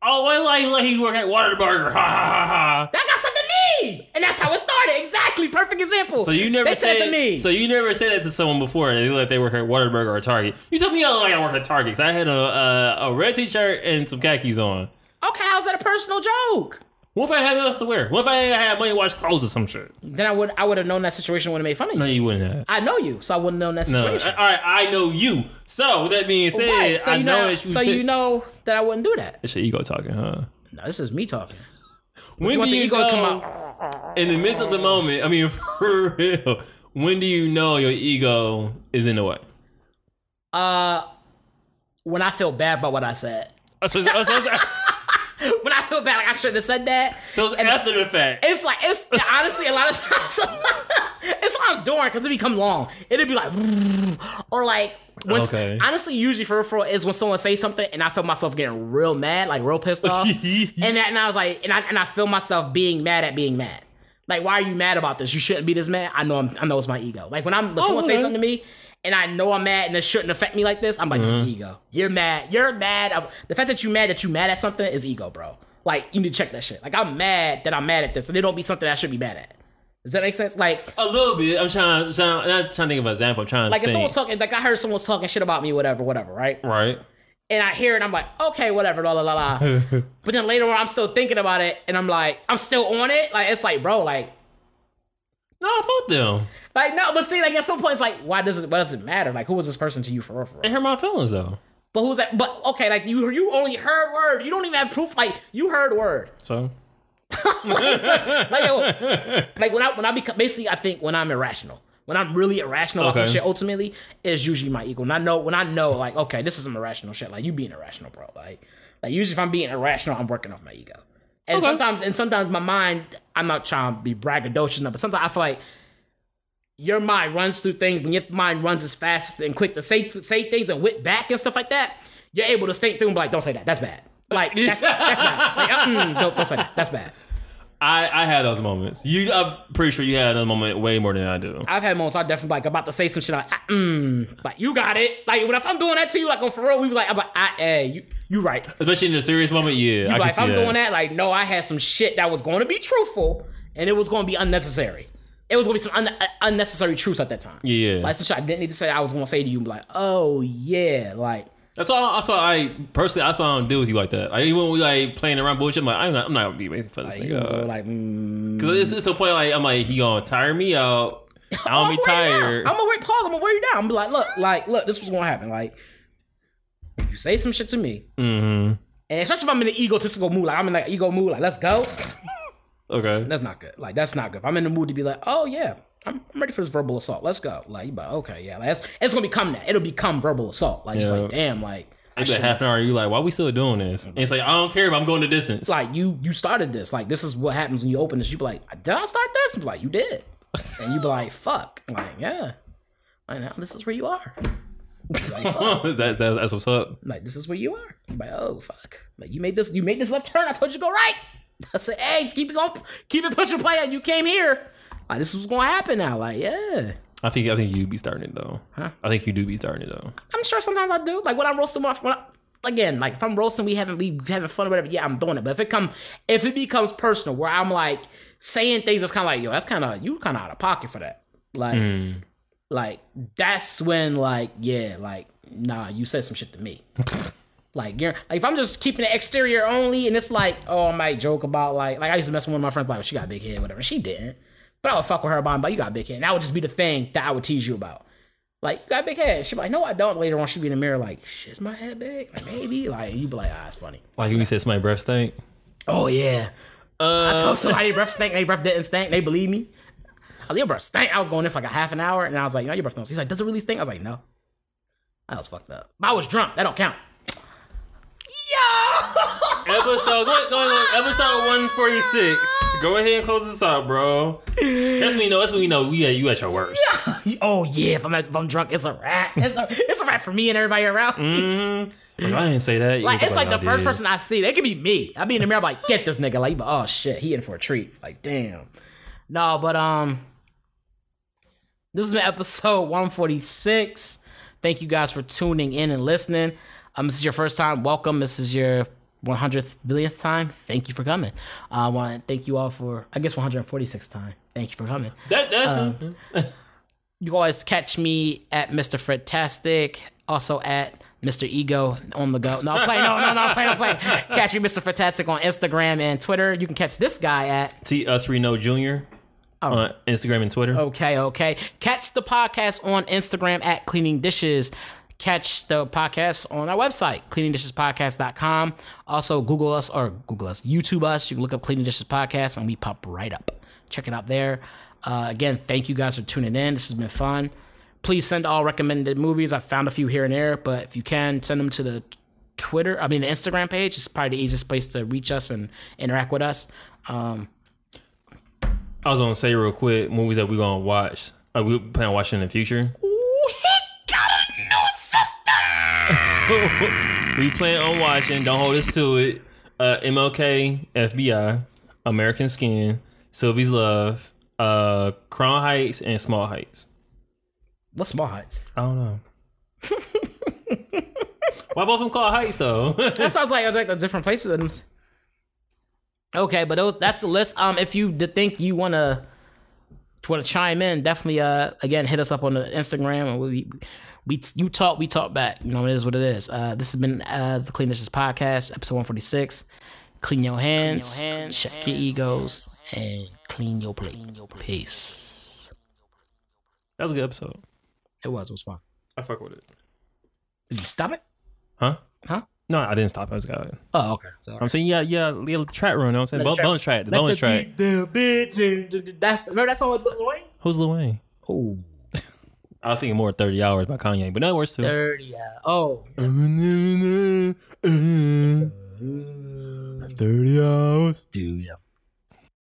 oh, I like like he work at Whataburger. Ha ha ha ha. That got something to me, and that's how it started. Exactly, perfect example. So you never they said said to me. So you never said that to someone before. and They looked like they work at Whataburger or Target. You told me I look like I work at Target. 'cause I had a, a a red t-shirt and some khakis on. Okay, how's that a personal joke? What if I had else to wear? What if I had money to wash clothes or some shit? Then I would I would have known that situation would have made fun of you. No, you wouldn't have. I know you, so I wouldn't have known that No. All situation. right, I know you. So with that being said, Right, So I you know, know, that you so said, you know that I wouldn't do that. It's your ego talking, huh? No, this is me talking. When do you know, come in the midst of the moment? I mean, for real. When do you know your ego is in the way? Uh, when I feel bad about what I said. When I feel bad, like I shouldn't have said that. so it's after the fact. It's like it's honestly a lot of times. it's sometimes during because it become long. It'd be like, or like when Okay. honestly, usually for referral is when someone says something and I feel myself getting real mad, like real pissed off, and that, and I was like, and I and I feel myself being mad at being mad. Like, why are you mad about this? You shouldn't be this mad. I know I'm, I know it's my ego. Like when I'm when oh, someone okay. says something to me. And I know I'm mad, and it shouldn't affect me like this. I'm like, this is mm-hmm. ego. You're mad. You're mad. I'm- the fact that you're mad that you're mad at something is ego, bro. Like you need to check that shit. Like I'm mad that I'm mad at this, and it don't be something I should be mad at. Does that make sense? Like, A little bit. I'm trying. trying I'm not trying to think of an example. I'm trying like to if think. someone's talking, like I heard someone's talking shit about me, whatever, whatever, right? right. And I hear it, I'm like, okay, whatever, la la la la. but then later on, I'm still thinking about it, and I'm like, I'm still on it. Like it's like, bro, like, No, fuck them. like no, but see, like at some point, it's like, why does it? Why does it matter? Like, who was this person to you for real? For real? They hurt my feelings though. But who's that? But okay, like you, you only heard word. You don't even have proof. Like you heard word. So like, yo, like when I when I become basically, I think when I'm irrational, when I'm really irrational about some shit, ultimately is usually my ego. And I know when I know, like, okay, this is some irrational shit. Like you being irrational, bro. Like, like usually if I'm being irrational, I'm working off my ego. And Okay. sometimes, and sometimes my mind, I'm not trying to be braggadocious, but sometimes I feel like your mind runs through things when your mind runs as fast and quick to say say things and whip back and stuff like that. You're able to think through and be like, don't say that. That's bad. Like that's that's bad. Like, mm, don't, don't say that. That's bad. I I had those moments. You, I'm pretty sure you had a moment way more than I do. I've had moments I definitely like about to say some shit like, ah, mm, like you got it. Like when if I'm doing that to you, like on for real, we be like, I'm like, ah, hey, you you right. Especially in a serious moment. Yeah, I can Like if I'm that. doing that, like no, I had some shit that was going to be truthful and it was going to be unnecessary. It was going to be some un- uh, unnecessary truths at that time. Yeah, Like some shit I didn't need to say. I was going to say to you, be like, oh yeah, like that's why. That's why I personally. That's why I don't deal with you like that. Like even when we like playing around bullshit, I'm like, I'm not. I'm not gonna be waiting for this you nigga. like, mm, Because it's, it's the point like I'm like he gonna tire me out. I don't be I'm gonna wear you down. tired. I'm gonna wait, Paul. I'm gonna wear you down. I'm be like, look, like, look, this was gonna happen. Like, you say some shit to me, Mm-hmm. and especially if I'm in an egotistical mood, like I'm in like ego mood, like let's go. Okay. That's not good. Like that's not good. If I'm in the mood to be like, oh yeah, I'm, I'm ready for this verbal assault. Let's go. Like, you okay, yeah, like, it's, it's gonna become that. It'll become verbal assault. Like, it's like, damn, like, It's like half an hour. You like, why we still doing this? And it's like I don't care if I'm going the distance. like you you started this. Like, this is what happens when you open this. You be like, did I start this? Be like, you did. And you be like, fuck. Like, yeah. Like now this is where you are. Like, that, that, that's what's up. like this is where you are. Like, oh fuck. Like you made this you made this left turn. I told you to go right. I said, hey, keep it going, keep it pushing play. You came here. Like this is gonna happen now. Like, yeah. I think I think you'd be starting it though. Huh? I think you do be starting it though. I'm sure sometimes I do. Like when I'm roasting my when I, again, like if I'm roasting, we haven't we having fun or whatever. Yeah, I'm doing it. But if it come if it becomes personal, where I'm like saying things that's kind of like yo, that's kind of you kind of out of pocket for that. Like Mm. like that's when like yeah, like nah, you said some shit to me. Like, like if I'm just keeping the exterior only, and it's like, oh, I might joke about like, like I used to mess with one of my friends, like, well, she got a big head, whatever. She didn't, but I would fuck with her about, but you got a big head. And that would just be the thing that I would tease you about. Like, you got big head. She'd be like, no, I don't. Later on, she'd be in the mirror, like, shit, is my head big? Like, maybe. Like, you'd be like, ah, it's funny. Like you said, my breath stink. Oh, yeah. Uh, I told somebody breath stank, they breath didn't stink. They believe me. I was, your breath stank. I was going in for like a half an hour, and I was like, no, your breath stinks. He's like, does it really stink? I was like, no. I was fucked up. But I was drunk. That don't count. Yo! episode go, go, go, episode one forty six. Go ahead and close this out, bro. That's when you know. That's when you know we at you at your worst. oh yeah, if I'm if I'm drunk, it's a rat. It's a it's a rat for me and everybody around. Mhm. Like, I didn't say that. Like it's like the first did. person I see. They could be me. I be in the mirror I'm like, get this nigga. Like, oh shit, he in for a treat. Like, damn. No, but um, this has been episode 146. Thank you guys for tuning in and listening. Um, this is your first time. Welcome. This is your 100th billionth time, thank you for coming. Uh, I want to thank you all for, I guess, 146th time. Thank you for coming. That that's You can always catch me at Mr. Fantastic, also at Mr. Ego on the go. No, I'll play, no, no, no, play, no, play. Catch me, Mr. Fantastic, on Instagram and Twitter. You can catch this guy at T Us Reno Jr. on Instagram and Twitter. Okay, okay. Catch the podcast on Instagram at Cleaning Dishes. Catch the podcast on our website, cleaningdishespodcast.com. Also, Google us or Google us, YouTube us. You can look up Cleaning Dishes Podcast and we pop right up. Check it out there. Uh, again, thank you guys for tuning in. This has been fun. Please send all recommended movies. I found a few here and there, but if you can, send them to the Twitter, I mean, the Instagram page. It's probably the easiest place to reach us and interact with us. Um, I was gonna say real quick movies that we're gonna watch. Like we plan on watching in the future. we plan on watching. Don't hold us to it. Uh, MLK, FBI, American Skin, Sylvie's Love, uh, Crown Heights, and Small Heights. What's Small Heights? I don't know. Why both of them called Heights though? that sounds like, I was like the different places. Okay, but those that's the list. Um, if you think you wanna want to chime in, definitely uh again hit us up on the Instagram and we we you talk we talk back. You know it is what it is. Uh, this has been uh the Clean Dishes podcast, episode one forty six. Clean your hands, check your egos, and clean your plate. Peace. that was a good episode. It was. It was fun. I fuck with it. Did you stop it? Huh? Huh? No, I didn't stop. I was going. Oh, okay. So, I'm saying yeah, yeah, yeah. The track run. You know what I'm saying Let the Bo- track- bonus track. The Let bonus the track. beat the bitch. That's remember that song with Lil Wayne. Who's Lil Wayne? Oh, I was thinking more 30 hours by Kanye, but that works too. 30 yeah. Oh. Mm. 30 hours. Dude, yeah.